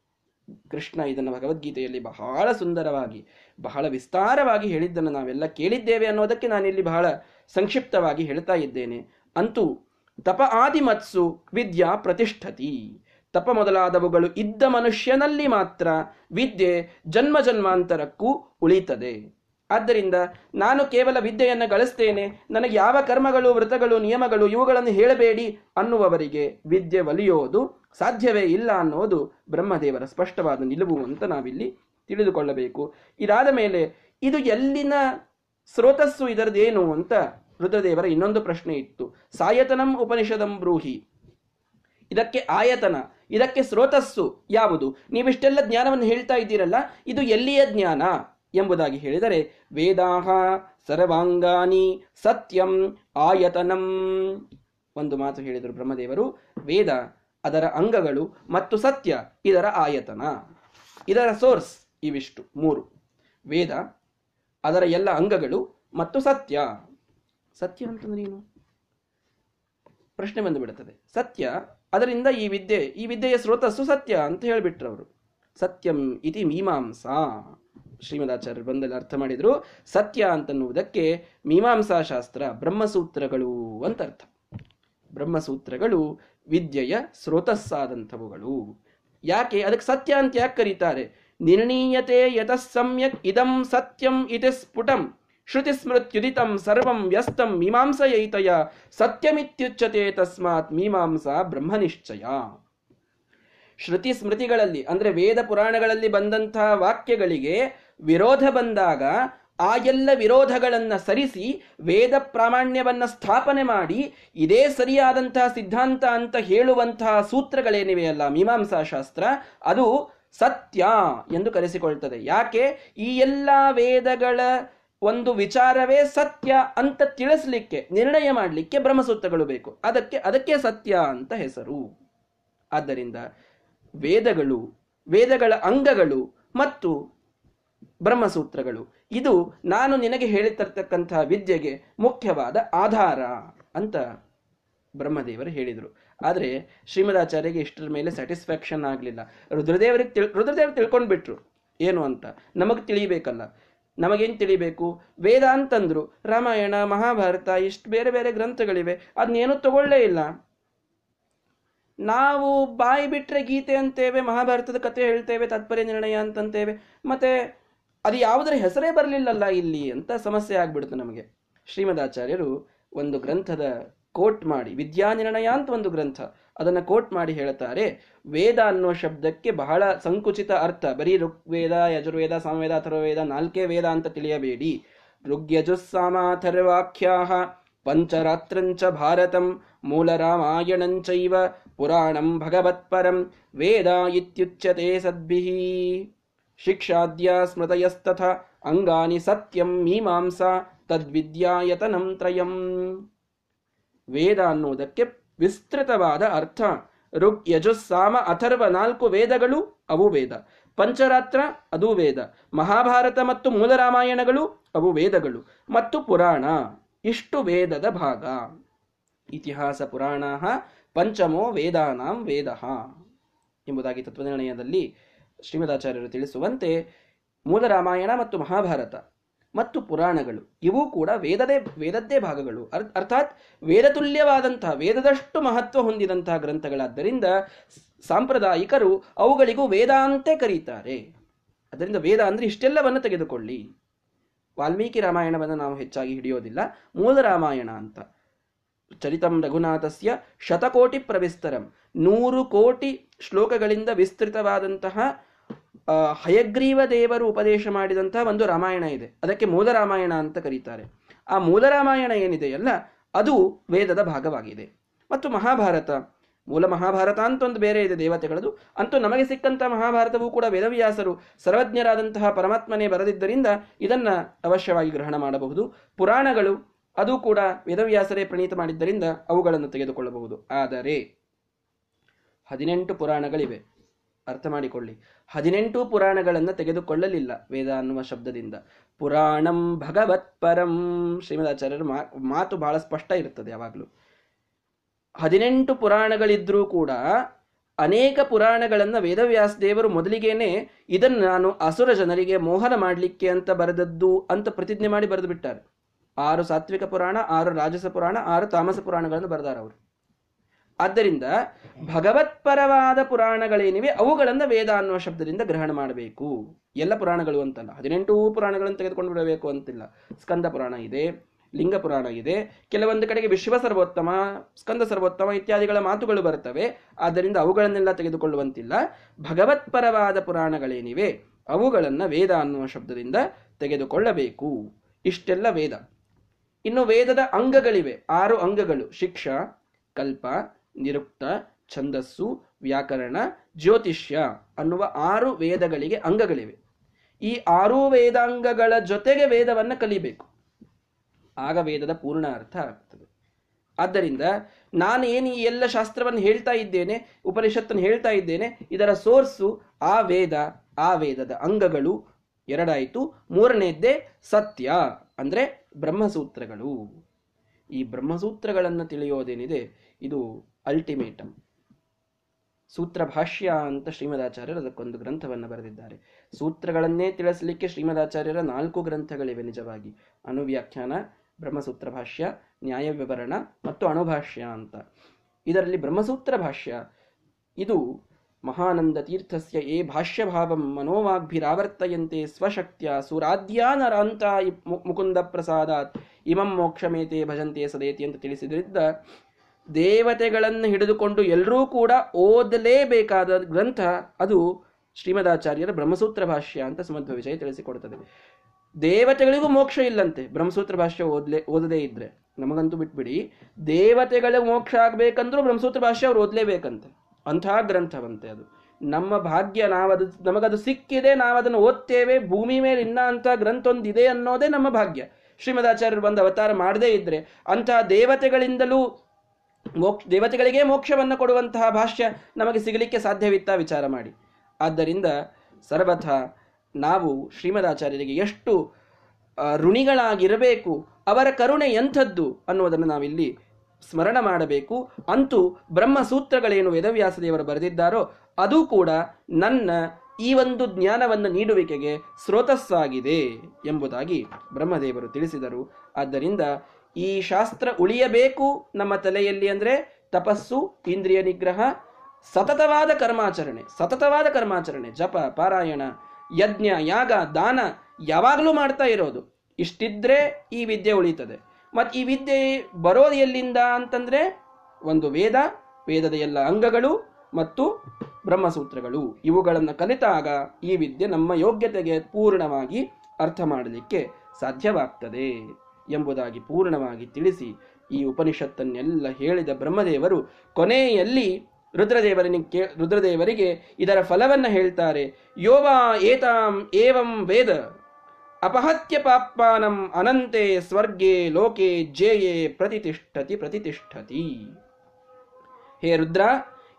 S1: ಕೃಷ್ಣ ಇದನ್ನು ಭಗವದ್ಗೀತೆಯಲ್ಲಿ ಬಹಳ ಸುಂದರವಾಗಿ, ಬಹಳ ವಿಸ್ತಾರವಾಗಿ ಹೇಳಿದ್ದನ್ನು ನಾವೆಲ್ಲ ಕೇಳಿದ್ದೇವೆ ಅನ್ನೋದಕ್ಕೆ ನಾನಿಲ್ಲಿ ಬಹಳ ಸಂಕ್ಷಿಪ್ತವಾಗಿ ಹೇಳ್ತಾ ಇದ್ದೇನೆ. ಅಂತೂ ತಪ ಆದಿಮತ್ಸು ವಿದ್ಯಾ ಪ್ರತಿಷ್ಠತಿ. ತಪ ಮೊದಲಾದವುಗಳು ಇದ್ದ ಮನುಷ್ಯನಲ್ಲಿ ಮಾತ್ರ ವಿದ್ಯೆ ಜನ್ಮ ಜನ್ಮಾಂತರಕ್ಕೂ ಉಳಿತದೆ. ಆದ್ದರಿಂದ ನಾನು ಕೇವಲ ವಿದ್ಯೆಯನ್ನು ಗಳಿಸ್ತೇನೆ, ನನಗೆ ಯಾವ ಕರ್ಮಗಳು, ವ್ರತಗಳು, ನಿಯಮಗಳು ಇವುಗಳನ್ನು ಹೇಳಬೇಡಿ ಅನ್ನುವವರಿಗೆ ವಿದ್ಯೆ ಒಲಿಯೋದು ಸಾಧ್ಯವೇ ಇಲ್ಲ ಅನ್ನೋದು ಬ್ರಹ್ಮದೇವರ ಸ್ಪಷ್ಟವಾದ ನಿಲುವು ಅಂತ ನಾವಿಲ್ಲಿ ತಿಳಿದುಕೊಳ್ಳಬೇಕು. ಇದಾದ ಮೇಲೆ ಇದು ಎಲ್ಲಿನ ಸ್ರೋತಸ್ಸು ಇದರದೇನು ಅಂತ ರುದ್ರದೇವರ ಇನ್ನೊಂದು ಪ್ರಶ್ನೆ ಇತ್ತು. ಸಾಯತನಂ ಉಪನಿಷದಂ ಬ್ರೂಹಿ. ಇದಕ್ಕೆ ಆಯತನ, ಇದಕ್ಕೆ ಸ್ರೋತಸ್ಸು ಯಾವುದು? ನೀವಿಷ್ಟೆಲ್ಲ ಜ್ಞಾನವನ್ನು ಹೇಳ್ತಾ ಇದ್ದೀರಲ್ಲ, ಇದು ಎಲ್ಲಿಯ ಜ್ಞಾನ? ಎಂಬುದಾಗಿ ಹೇಳಿದರೆ, ವೇದಾಹ ಸರ್ವಾಂಗಾನಿ ಸತ್ಯಂ ಆಯತನಂ. ಒಂದು ಮಾತು ಹೇಳಿದರು ಬ್ರಹ್ಮದೇವರು, ವೇದ ಅದರ ಅಂಗಗಳು ಮತ್ತು ಸತ್ಯ ಇದರ ಆಯತನ. ಇದರ ಸೋರ್ಸ್ ಇವಿಷ್ಟು, ಮೂರು. ವೇದ ಅದರ ಎಲ್ಲ ಅಂಗಗಳು ಮತ್ತು ಸತ್ಯ. ಸತ್ಯ ಅಂತಂದ್ರೆ ಏನು? ಪ್ರಶ್ನೆ ಬಂದು ಬಿಡುತ್ತದೆ. ಸತ್ಯ ಅದರಿಂದ ಈ ವಿದ್ಯೆ, ಈ ವಿದ್ಯೆಯ ಸ್ರೋತಸ್ಸು ಸತ್ಯ ಅಂತ ಹೇಳಿಬಿಟ್ರು ಅವರು. ಸತ್ಯಂ ಇತಿ ಮೀಮಾಂಸಾ. ಶ್ರೀಮದಾಚಾರ್ಯರು ಬಂದಲ್ಲಿ ಅರ್ಥ ಮಾಡಿದ್ರು, ಸತ್ಯ ಅಂತನ್ನುವುದಕ್ಕೆ ಮೀಮಾಂಸಾ ಶಾಸ್ತ್ರ ಬ್ರಹ್ಮಸೂತ್ರಗಳು ಅಂತ ಅರ್ಥ. ಬ್ರಹ್ಮಸೂತ್ರಗಳು ವಿದ್ಯೆಯ ಸ್ರೋತಸ್ಸಾದಂಥವುಗಳು. ಯಾಕೆ? ಅದಕ್ಕೆ ಸತ್ಯ ಅಂತ ಯಾಕೆ ಕರೀತಾರೆ? ನಿರ್ಣೀಯತೆ ಯತಃ ಸಮ್ಯಕ್ ಇದಂ ಸತ್ಯಂ ಇತಿ ಸ್ಫುಟಂ ಶ್ರುತಿ ಸ್ಮೃತ್ಯುದಿತಂ ಸರ್ವಂ ವ್ಯಸ್ತಂ ಮೀಮಾಂಸಯೈತಯ, ಸತ್ಯಮಿತ್ಯುಚ್ಯತೆ ತಸ್ಮಾತ್ ಮೀಮಾಂಸಾ ಬ್ರಹ್ಮನಿಶ್ಚಯ. ಶ್ರುತಿ ಸ್ಮೃತಿಗಳಲ್ಲಿ ಅಂದ್ರೆ ವೇದ ಪುರಾಣಗಳಲ್ಲಿ ಬಂದಂತಹ ವಾಕ್ಯಗಳಿಗೆ ವಿರೋಧ ಬಂದಾಗ ಆ ಎಲ್ಲ ವಿರೋಧಗಳನ್ನು ಸರಿಸಿ ವೇದ ಪ್ರಾಮಾಣ್ಯವನ್ನು ಸ್ಥಾಪನೆ ಮಾಡಿ ಇದೇ ಸರಿಯಾದಂತಹ ಸಿದ್ಧಾಂತ ಅಂತ ಹೇಳುವಂತಹ ಸೂತ್ರಗಳೇನಿವೆಯಲ್ಲ ಮೀಮಾಂಸಾ ಶಾಸ್ತ್ರ, ಅದು ಸತ್ಯ ಎಂದು ಕರೆಸಿಕೊಳ್ತದೆ. ಯಾಕೆ? ಈ ಎಲ್ಲ ವೇದಗಳ ಒಂದು ವಿಚಾರವೇ ಸತ್ಯ ಅಂತ ತಿಳಿಸ್ಲಿಕ್ಕೆ, ನಿರ್ಣಯ ಮಾಡಲಿಕ್ಕೆ ಬ್ರಹ್ಮಸೂತ್ರಗಳು ಬೇಕು. ಅದಕ್ಕೆ ಅದಕ್ಕೆ ಸತ್ಯ ಅಂತ ಹೆಸರು. ಆದ್ದರಿಂದ ವೇದಗಳು, ವೇದಗಳ ಅಂಗಗಳು ಮತ್ತು ಬ್ರಹ್ಮಸೂತ್ರಗಳು. ಇದು ನಾನು ನಿನಗೆ ಹೇಳಿತರ್ತಕ್ಕಂತಹ ವಿದ್ಯೆಗೆ ಮುಖ್ಯವಾದ ಆಧಾರ ಅಂತ ಬ್ರಹ್ಮದೇವರು ಹೇಳಿದರು. ಆದರೆ ಶ್ರೀಮದಾಚಾರ್ಯಗೆ ಇಷ್ಟರ ಮೇಲೆ ಸ್ಯಾಟಿಸ್ಫ್ಯಾಕ್ಷನ್ ಆಗಲಿಲ್ಲ. ರುದ್ರದೇವರಿಗೆ ತಿಳ್, ರುದ್ರದೇವರು ತಿಳ್ಕೊಂಡ್ಬಿಟ್ರು. ಏನು ಅಂತ? ನಮಗೆ ತಿಳಿಬೇಕಲ್ಲ. ನಮಗೇನು ತಿಳಿಬೇಕು? ವೇದ ಅಂತಂದ್ರು ರಾಮಾಯಣ, ಮಹಾಭಾರತ, ಇಷ್ಟು ಬೇರೆ ಬೇರೆ ಗ್ರಂಥಗಳಿವೆ. ಅದನ್ನೇನು ತಗೊಳ್ಳೇ ಇಲ್ಲ. ನಾವು ಬಾಯಿ ಬಿಟ್ಟರೆ ಗೀತೆ ಅಂತೇವೆ, ಮಹಾಭಾರತದ ಕಥೆ ಹೇಳ್ತೇವೆ, ತಾತ್ಪರ್ಯ ನಿರ್ಣಯ ಅಂತಂತೇವೆ. ಮತ್ತೆ ಅದು ಯಾವುದರ ಹೆಸರೇ ಬರಲಿಲ್ಲಲ್ಲ ಇಲ್ಲಿ ಅಂತ ಸಮಸ್ಯೆ ಆಗ್ಬಿಡ್ತು ನಮಗೆ. ಶ್ರೀಮದಾಚಾರ್ಯರು ಒಂದು ಗ್ರಂಥದ ಕೋಟ್ ಮಾಡಿ, ವಿದ್ಯಾನಿರ್ಣಯ ಅಂತ ಒಂದು ಗ್ರಂಥ, ಅದನ್ನು ಕೋಟ್ ಮಾಡಿ ಹೇಳ್ತಾರೆ. ವೇದ ಅನ್ನೋ ಶಬ್ದಕ್ಕೆ ಬಹಳ ಸಂಕುಚಿತ ಅರ್ಥ. ಬರೀ ಋಗ್ವೇದ, ಯಜುರ್ವೇದ ಸಾಮವೇದ ಅಥರ್ವೇದ ನಾಲ್ಕೇ ವೇದ ಅಂತ ತಿಳಿಯಬೇಡಿ. ಋಗ್ಯಜುಸ್ಸಾಮಾಥರ್ವಾಖ್ಯಾ ಪಂಚರಾತ್ರಂಚ ಭಾರತಂ ಮೂಲರಾಮಾಯಣಂಚೈವ ಪುರಾಣಂ ಭಗವತ್ಪರಂ, ವೇದ ಇತ್ಯುಚ್ಯತೆ ಸದ್ಭಿಃ ಶಿಕ್ಷಾದ್ಯ ಸ್ಮೃತಯಸ್ತಥ ಅಂಗಾನಿ ಸತ್ಯಂ ಮೀಮಾಂಸಾ, ತದ್ವಿದ್ಯಾಯತನಂ ತ್ರಯಂ. ವೇದ ಅನ್ನುವುದಕ್ಕೆ ವಿಸ್ತೃತವಾದ ಅರ್ಥ. ಋಗ್ ಯಜುಸ್ಸಾಮ ಅಥರ್ವ ನಾಲ್ಕು ವೇದಗಳು ಅವು ವೇದ. ಪಂಚರಾತ್ರ ಅದು ವೇದ. ಮಹಾಭಾರತ ಮತ್ತು ಮೂಲರಾಮಾಯಣಗಳು ಅವು ವೇದಗಳು. ಮತ್ತು ಪುರಾಣ. ಇಷ್ಟು ವೇದದ ಭಾಗ. ಇತಿಹಾಸ ಪುರಾಣ ಪಂಚಮೋ ವೇದಾನಾಂ ವೇದ. ಎಂಬುದಾಗಿ ತತ್ವನಿರ್ಣಯದಲ್ಲಿ ಶ್ರೀಮದಾಚಾರ್ಯರು ತಿಳಿಸುವಂತೆ ಮೂಲ ರಾಮಾಯಣ ಮತ್ತು ಮಹಾಭಾರತ ಮತ್ತು ಪುರಾಣಗಳು, ಇವು ಕೂಡ ವೇದದೇ, ವೇದದ್ದೇ ಭಾಗಗಳು. ಅರ್ಥಾತ್ ವೇದತುಲ್ಯವಾದಂತಹ, ವೇದದಷ್ಟು ಮಹತ್ವ ಹೊಂದಿದಂತಹ ಗ್ರಂಥಗಳಾದ್ದರಿಂದ ಸಾಂಪ್ರದಾಯಿಕರು ಅವುಗಳಿಗೂ ವೇದಾಂತೆ ಕರೀತಾರೆ. ಅದರಿಂದ ವೇದ ಅಂದ್ರೆ ಇಷ್ಟೆಲ್ಲವನ್ನು ತೆಗೆದುಕೊಳ್ಳಿ. ವಾಲ್ಮೀಕಿ ರಾಮಾಯಣವನ್ನು ನಾವು ಹೆಚ್ಚಾಗಿ ಹಿಡಿಯೋದಿಲ್ಲ. ಮೂಲ ರಾಮಾಯಣ ಅಂತ. ಚರಿತಂ ರಘುನಾಥಸ್ಯ ಶತಕೋಟಿ ಪ್ರವಿಸ್ತರಂ. ನೂರು ಕೋಟಿ ಶ್ಲೋಕಗಳಿಂದ ವಿಸ್ತೃತವಾದಂತಹ ಹಯಗ್ರೀವ ದೇವರು ಉಪದೇಶ ಮಾಡಿದಂತಹ ಒಂದು ರಾಮಾಯಣ ಇದೆ. ಅದಕ್ಕೆ ಮೂಲ ರಾಮಾಯಣ ಅಂತ ಕರೀತಾರೆ. ಆ ಮೂಲ ರಾಮಾಯಣ ಏನಿದೆಯಲ್ಲ ಅದು ವೇದದ ಭಾಗವಾಗಿದೆ. ಮತ್ತು ಮಹಾಭಾರತ, ಮೂಲ ಮಹಾಭಾರತ ಅಂತ ಒಂದು ಬೇರೆ ಇದೆ ದೇವತೆಗಳದು. ಅಂತೂ ನಮಗೆ ಸಿಕ್ಕಂತಹ ಮಹಾಭಾರತವೂ ಕೂಡ ವೇದವ್ಯಾಸರು ಸರ್ವಜ್ಞರಾದಂತಹ ಪರಮಾತ್ಮನೇ ಬರೆದಿದ್ದರಿಂದ ಇದನ್ನ ಅವಶ್ಯವಾಗಿ ಗ್ರಹಣ ಮಾಡಬಹುದು. ಪುರಾಣಗಳು ಅದು ಕೂಡ ವೇದವ್ಯಾಸರೇ ಪ್ರಣೀತ ಮಾಡಿದ್ದರಿಂದ ಅವುಗಳನ್ನು ತೆಗೆದುಕೊಳ್ಳಬಹುದು. ಆದರೆ ಹದಿನೆಂಟು ಪುರಾಣಗಳಿವೆ. ಅರ್ಥ ಮಾಡಿಕೊಳ್ಳಿ ಹದಿನೆಂಟು ಪುರಾಣಗಳನ್ನು ತೆಗೆದುಕೊಳ್ಳಲಿಲ್ಲ ವೇದ ಅನ್ನುವ ಶಬ್ದದಿಂದ. ಪುರಾಣಂ ಭಗವತ್ ಪರಂ. ಶ್ರೀಮದಾಚಾರ್ಯರ ಮಾತು ಬಹಳ ಸ್ಪಷ್ಟ ಇರುತ್ತದೆ ಯಾವಾಗಲೂ. ಹದಿನೆಂಟು ಪುರಾಣಗಳಿದ್ರೂ ಕೂಡ ಅನೇಕ ಪುರಾಣಗಳನ್ನು ವೇದವ್ಯಾಸ ದೇವರು ಮೊದಲಿಗೇನೆ ಇದನ್ನು ನಾನು ಅಸುರ ಜನರಿಗೆ ಮೋಹನ ಮಾಡಲಿಕ್ಕೆ ಅಂತ ಬರೆದದ್ದು ಅಂತ ಪ್ರತಿಜ್ಞೆ ಮಾಡಿ ಬರೆದು ಬಿಟ್ಟಾರೆ. ಆರು ಸಾತ್ವಿಕ ಪುರಾಣ, ಆರು ರಾಜಸ ಪುರಾಣ, ಆರು ತಾಮಸ ಪುರಾಣಗಳನ್ನು ಬರೆದಾರ ಅವರು ಆದ್ದರಿಂದ ಭಗವತ್ಪರವಾದ ಪುರಾಣಗಳೇನಿವೆ ಅವುಗಳನ್ನು ವೇದ ಅನ್ನುವ ಶಬ್ದದಿಂದ ಗ್ರಹಣ ಮಾಡಬೇಕು. ಎಲ್ಲ ಪುರಾಣಗಳು ಅಂತಲ್ಲ. ಹದಿನೆಂಟು ಪುರಾಣಗಳನ್ನು ತೆಗೆದುಕೊಂಡು ಬಿಡಬೇಕು ಅಂತಿಲ್ಲ. ಸ್ಕಂದ ಪುರಾಣ ಇದೆ, ಲಿಂಗ ಪುರಾಣ ಇದೆ, ಕೆಲವೊಂದು ಕಡೆಗೆ ವಿಶ್ವ ಸರ್ವೋತ್ತಮ, ಸ್ಕಂದ ಸರ್ವೋತ್ತಮ ಇತ್ಯಾದಿಗಳ ಮಾತುಗಳು ಬರುತ್ತವೆ ಆದ್ದರಿಂದ ಅವುಗಳನ್ನೆಲ್ಲ ತೆಗೆದುಕೊಳ್ಳುವಂತಿಲ್ಲ. ಭಗವತ್ಪರವಾದ ಪುರಾಣಗಳೇನಿವೆ ಅವುಗಳನ್ನು ವೇದ ಅನ್ನುವ ಶಬ್ದದಿಂದ ತೆಗೆದುಕೊಳ್ಳಬೇಕು. ಇಷ್ಟೆಲ್ಲ ವೇದ. ಇನ್ನು ವೇದದ ಅಂಗಗಳಿವೆ. ಆರು ಅಂಗಗಳು. ಶಿಕ್ಷ, ಕಲ್ಪ ನಿರುಕ್ತ, ಛಂದಸ್ಸು, ವ್ಯಾಕರಣ, ಜ್ಯೋತಿಷ್ಯ ಅನ್ನುವ ಆರು ವೇದಗಳಿಗೆ ಅಂಗಗಳಿವೆ. ಈ ಆರು ವೇದಾಂಗಗಳ ಜೊತೆಗೆ ವೇದವನ್ನು ಕಲಿಬೇಕು. ಆಗ ವೇದದ ಪೂರ್ಣ ಅರ್ಥ ಆಗ್ತದೆ. ಆದ್ದರಿಂದ ನಾನು ಏನು ಈ ಎಲ್ಲ ಶಾಸ್ತ್ರವನ್ನು ಹೇಳ್ತಾ ಇದ್ದೇನೆ, ಉಪನಿಷತ್ತನ್ನು ಹೇಳ್ತಾ ಇದ್ದೇನೆ, ಇದರ ಸೋರ್ಸು ಆ ವೇದ, ಆ ವೇದದ ಅಂಗಗಳು. ಎರಡಾಯಿತು. ಮೂರನೇದ್ದೇ ಸತ್ಯ, ಅಂದರೆ ಬ್ರಹ್ಮಸೂತ್ರಗಳು. ಈ ಬ್ರಹ್ಮಸೂತ್ರಗಳನ್ನು ತಿಳಿಯೋದೇನಿದೆ? ಇದು ಅಲ್ಟಿಮೇಟಮ್ ಸೂತ್ರ ಭಾಷ್ಯ ಅಂತ ಶ್ರೀಮದಾಚಾರ್ಯರು ಅದಕ್ಕೊಂದು ಗ್ರಂಥವನ್ನು ಬರೆದಿದ್ದಾರೆ. ಸೂತ್ರಗಳನ್ನೇ ತಿಳಿಸಲಿಕ್ಕೆ ಶ್ರೀಮದಾಚಾರ್ಯರ ನಾಲ್ಕು ಗ್ರಂಥಗಳಿವೆ ನಿಜವಾಗಿ. ಅಣುವ್ಯಾಖ್ಯಾನ ಬ್ರಹ್ಮಸೂತ್ರ ಭಾಷ್ಯ ನ್ಯಾಯ ವಿವರಣ ಮತ್ತು ಅಣುಭಾಷ್ಯ ಅಂತ. ಇದರಲ್ಲಿ ಬ್ರಹ್ಮಸೂತ್ರ ಭಾಷ್ಯ ಇದು ಮಹಾನಂದ ತೀರ್ಥಸ್ಯ ಏ ಭಾಷ್ಯಭಾವಂ ಮನೋವಾಗ್ಭಿರಾವರ್ತಯಂತೆ ಸ್ವಶಕ್ತಿಯ ಸುರಾಧ್ಯ ನರಾಂತ ಮುಕುಂದ ಪ್ರಸಾದಾತ್ ಇಮಂ ಮೋಕ್ಷಮೇತೆ ಭಜಂತೆ ಸದೇತಿ ಅಂತ ತಿಳಿಸಿದ್ರಿಂದ ದೇವತೆಗಳನ್ನು ಹಿಡಿದುಕೊಂಡು ಎಲ್ಲರೂ ಕೂಡ ಓದಲೇಬೇಕಾದ ಗ್ರಂಥ ಅದು ಶ್ರೀಮದಾಚಾರ್ಯರ ಬ್ರಹ್ಮಸೂತ್ರ ಭಾಷ್ಯ ಅಂತ ಸಮಧ್ವ ವಿಷಯ ತಿಳಿಸಿಕೊಡ್ತದೆ. ದೇವತೆಗಳಿಗೂ ಮೋಕ್ಷ ಇಲ್ಲಂತೆ. ಬ್ರಹ್ಮಸೂತ್ರ ಭಾಷ್ಯ ಓದಲೇ, ಓದದೇ ಇದ್ರೆ. ನಮಗಂತೂ ಬಿಟ್ಬಿಡಿ. ದೇವತೆಗಳಿಗೆ ಮೋಕ್ಷ ಆಗ್ಬೇಕಂದ್ರೂ ಬ್ರಹ್ಮಸೂತ್ರ ಭಾಷ್ಯ ಅವ್ರು ಓದಲೇಬೇಕಂತೆ. ಅಂಥ ಗ್ರಂಥವಂತೆ ಅದು. ನಮ್ಮ ಭಾಗ್ಯ ನಾವದು, ನಮಗದು ಸಿಕ್ಕಿದೆ, ನಾವದನ್ನು ಓದ್ತೇವೆ, ಭೂಮಿ ಮೇಲೆ ಇನ್ನ ಅಂತ ಗ್ರಂಥ ಒಂದಿದೆ ಅನ್ನೋದೇ ನಮ್ಮ ಭಾಗ್ಯ. ಶ್ರೀಮದಾಚಾರ್ಯರು ಬಂದು ಅವತಾರ ಮಾಡದೇ ಇದ್ರೆ ಅಂತಹ ದೇವತೆಗಳಿಂದಲೂ ಮೋಕ್ಷ ದೇವತೆಗಳಿಗೆ ಮೋಕ್ಷವನ್ನು ಕೊಡುವಂತಹ ಭಾಷ್ಯ ನಮಗೆ ಸಿಗಲಿಕ್ಕೆ ಸಾಧ್ಯವಿತ್ತ ವಿಚಾರ ಮಾಡಿ. ಆದ್ದರಿಂದ ಸರ್ವಥ ನಾವು ಶ್ರೀಮದಾಚಾರ್ಯರಿಗೆ ಎಷ್ಟು ಋಣಿಗಳಾಗಿರಬೇಕು, ಅವರ ಕರುಣೆ ಎಂಥದ್ದು ಅನ್ನುವುದನ್ನು ನಾವಿಲ್ಲಿ ಸ್ಮರಣ ಮಾಡಬೇಕು. ಅಂತೂ ಬ್ರಹ್ಮಸೂತ್ರಗಳೇನು ವೇದವ್ಯಾಸ ದೇವರು ಬರೆದಿದ್ದಾರೋ, ಅದು ಕೂಡ ನನ್ನ ಈ ಒಂದು ಜ್ಞಾನವನ್ನು ನೀಡುವಿಕೆಗೆ ಸ್ರೋತಸ್ಸಾಗಿದೆ ಎಂಬುದಾಗಿ ಬ್ರಹ್ಮದೇವರು ತಿಳಿಸಿದರು. ಆದ್ದರಿಂದ ಈ ಶಾಸ್ತ್ರ ಉಳಿಯಬೇಕು ನಮ್ಮ ತಲೆಯಲ್ಲಿ ಅಂದರೆ ತಪಸ್ಸು, ಇಂದ್ರಿಯ ನಿಗ್ರಹ, ಸತತವಾದ ಕರ್ಮಾಚರಣೆ ಸತತವಾದ ಕರ್ಮಾಚರಣೆ, ಜಪ, ಪಾರಾಯಣ, ಯಜ್ಞ, ಯಾಗ, ದಾನ ಯಾವಾಗಲೂ ಮಾಡ್ತಾ ಇರೋದು. ಇಷ್ಟಿದ್ರೆ ಈ ವಿದ್ಯೆ ಉಳಿತದೆ. ಮತ್ತು ಈ ವಿದ್ಯೆ ಬರೋದು ಎಲ್ಲಿಂದ ಅಂತಂದರೆ ಒಂದು ವೇದ, ವೇದದ ಎಲ್ಲ ಅಂಗಗಳು ಮತ್ತು ಬ್ರಹ್ಮಸೂತ್ರಗಳು. ಇವುಗಳನ್ನು ಕಲಿತಾಗ ಈ ವಿದ್ಯೆ ನಮ್ಮ ಯೋಗ್ಯತೆಗೆ ಪೂರ್ಣವಾಗಿ ಅರ್ಥ ಮಾಡಲಿಕ್ಕೆ ಸಾಧ್ಯವಾಗ್ತದೆ. ಎಂಬುದಾಗಿ ಪೂರ್ಣವಾಗಿ ತಿಳಿಸಿ ಈ ಉಪನಿಷತ್ತನ್ನೆಲ್ಲ ಹೇಳಿದ ಬ್ರಹ್ಮದೇವರು, ಕೊನೆಯಲ್ಲಿ ರುದ್ರದೇವರಿಗೆ ರುದ್ರದೇವರಿಗೆ ಇದರ ಫಲವನ್ನ ಹೇಳ್ತಾರೆ. ಯೋವಾ ಏತಾಂ ಏವಂ ವೇದ. ಅಪಹತ್ಯ ಪಾಪಾನಂ ಅನಂತೆ ಸ್ವರ್ಗೆ ಲೋಕೆ ಜೇಯೇ ಪ್ರತಿಷ್ಠತಿ ಪ್ರತಿಷ್ಠತಿ ಹೇ ರುದ್ರ,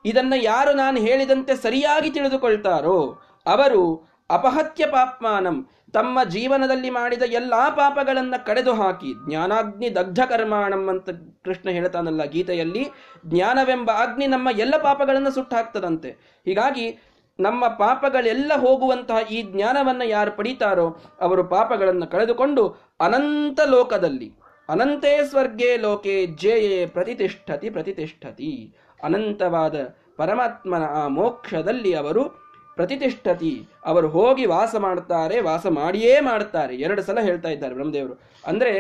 S1: ಇದನ್ನ ಯಾರು ನಾನು ಹೇಳಿದಂತೆ ಸರಿಯಾಗಿ ತಿಳಿದುಕೊಳ್ತಾರೋ, ಅವರು ಅಪಹತ್ಯ ಪಾಪ್ಮಾನಂ ತಮ್ಮ ಜೀವನದಲ್ಲಿ ಮಾಡಿದ ಎಲ್ಲಾ ಪಾಪಗಳನ್ನು ಕಡೆದು ಹಾಕಿ ಜ್ಞಾನಾಗ್ನಿ ದಗ್ಧ ಕರ್ಮಾಣಂ ಅಂತ ಕೃಷ್ಣ ಹೇಳ್ತಾನಲ್ಲ ಗೀತೆಯಲ್ಲಿ, ಜ್ಞಾನವೆಂಬ ಅಗ್ನಿ ನಮ್ಮ ಎಲ್ಲ ಪಾಪಗಳನ್ನು ಸುಟ್ಟಾಕ್ತದಂತೆ ಹೀಗಾಗಿ ನಮ್ಮ ಪಾಪಗಳೆಲ್ಲ ಹೋಗುವಂತಹ ಈ ಜ್ಞಾನವನ್ನ ಯಾರು ಪಡೀತಾರೋ ಅವರು ಪಾಪಗಳನ್ನು ಕಳೆದುಕೊಂಡು ಅನಂತ ಲೋಕದಲ್ಲಿ, ಅನಂತೇ ಸ್ವರ್ಗೇ ಲೋಕೆ ಜೇಯೇ ಪ್ರತಿಷ್ಠತಿ ಪ್ರತಿಷ್ಠತಿ ಅನಂತವಾದ ಪರಮಾತ್ಮನ ಆ ಮೋಕ್ಷದಲ್ಲಿ ಅವರು ಪ್ರತಿಷ್ಠತಿ. ಅವರು ಹೋಗಿ ವಾಸ ಮಾಡ್ತಾರೆ, ವಾಸ ಮಾಡಿಯೇ ಮಾಡ್ತಾರೆ. ಎರಡು ಸಲ ಹೇಳ್ತಾ ಇದ್ದಾರೆ ಬ್ರಹ್ಮದೇವರು. ಅಂದ್ರೆ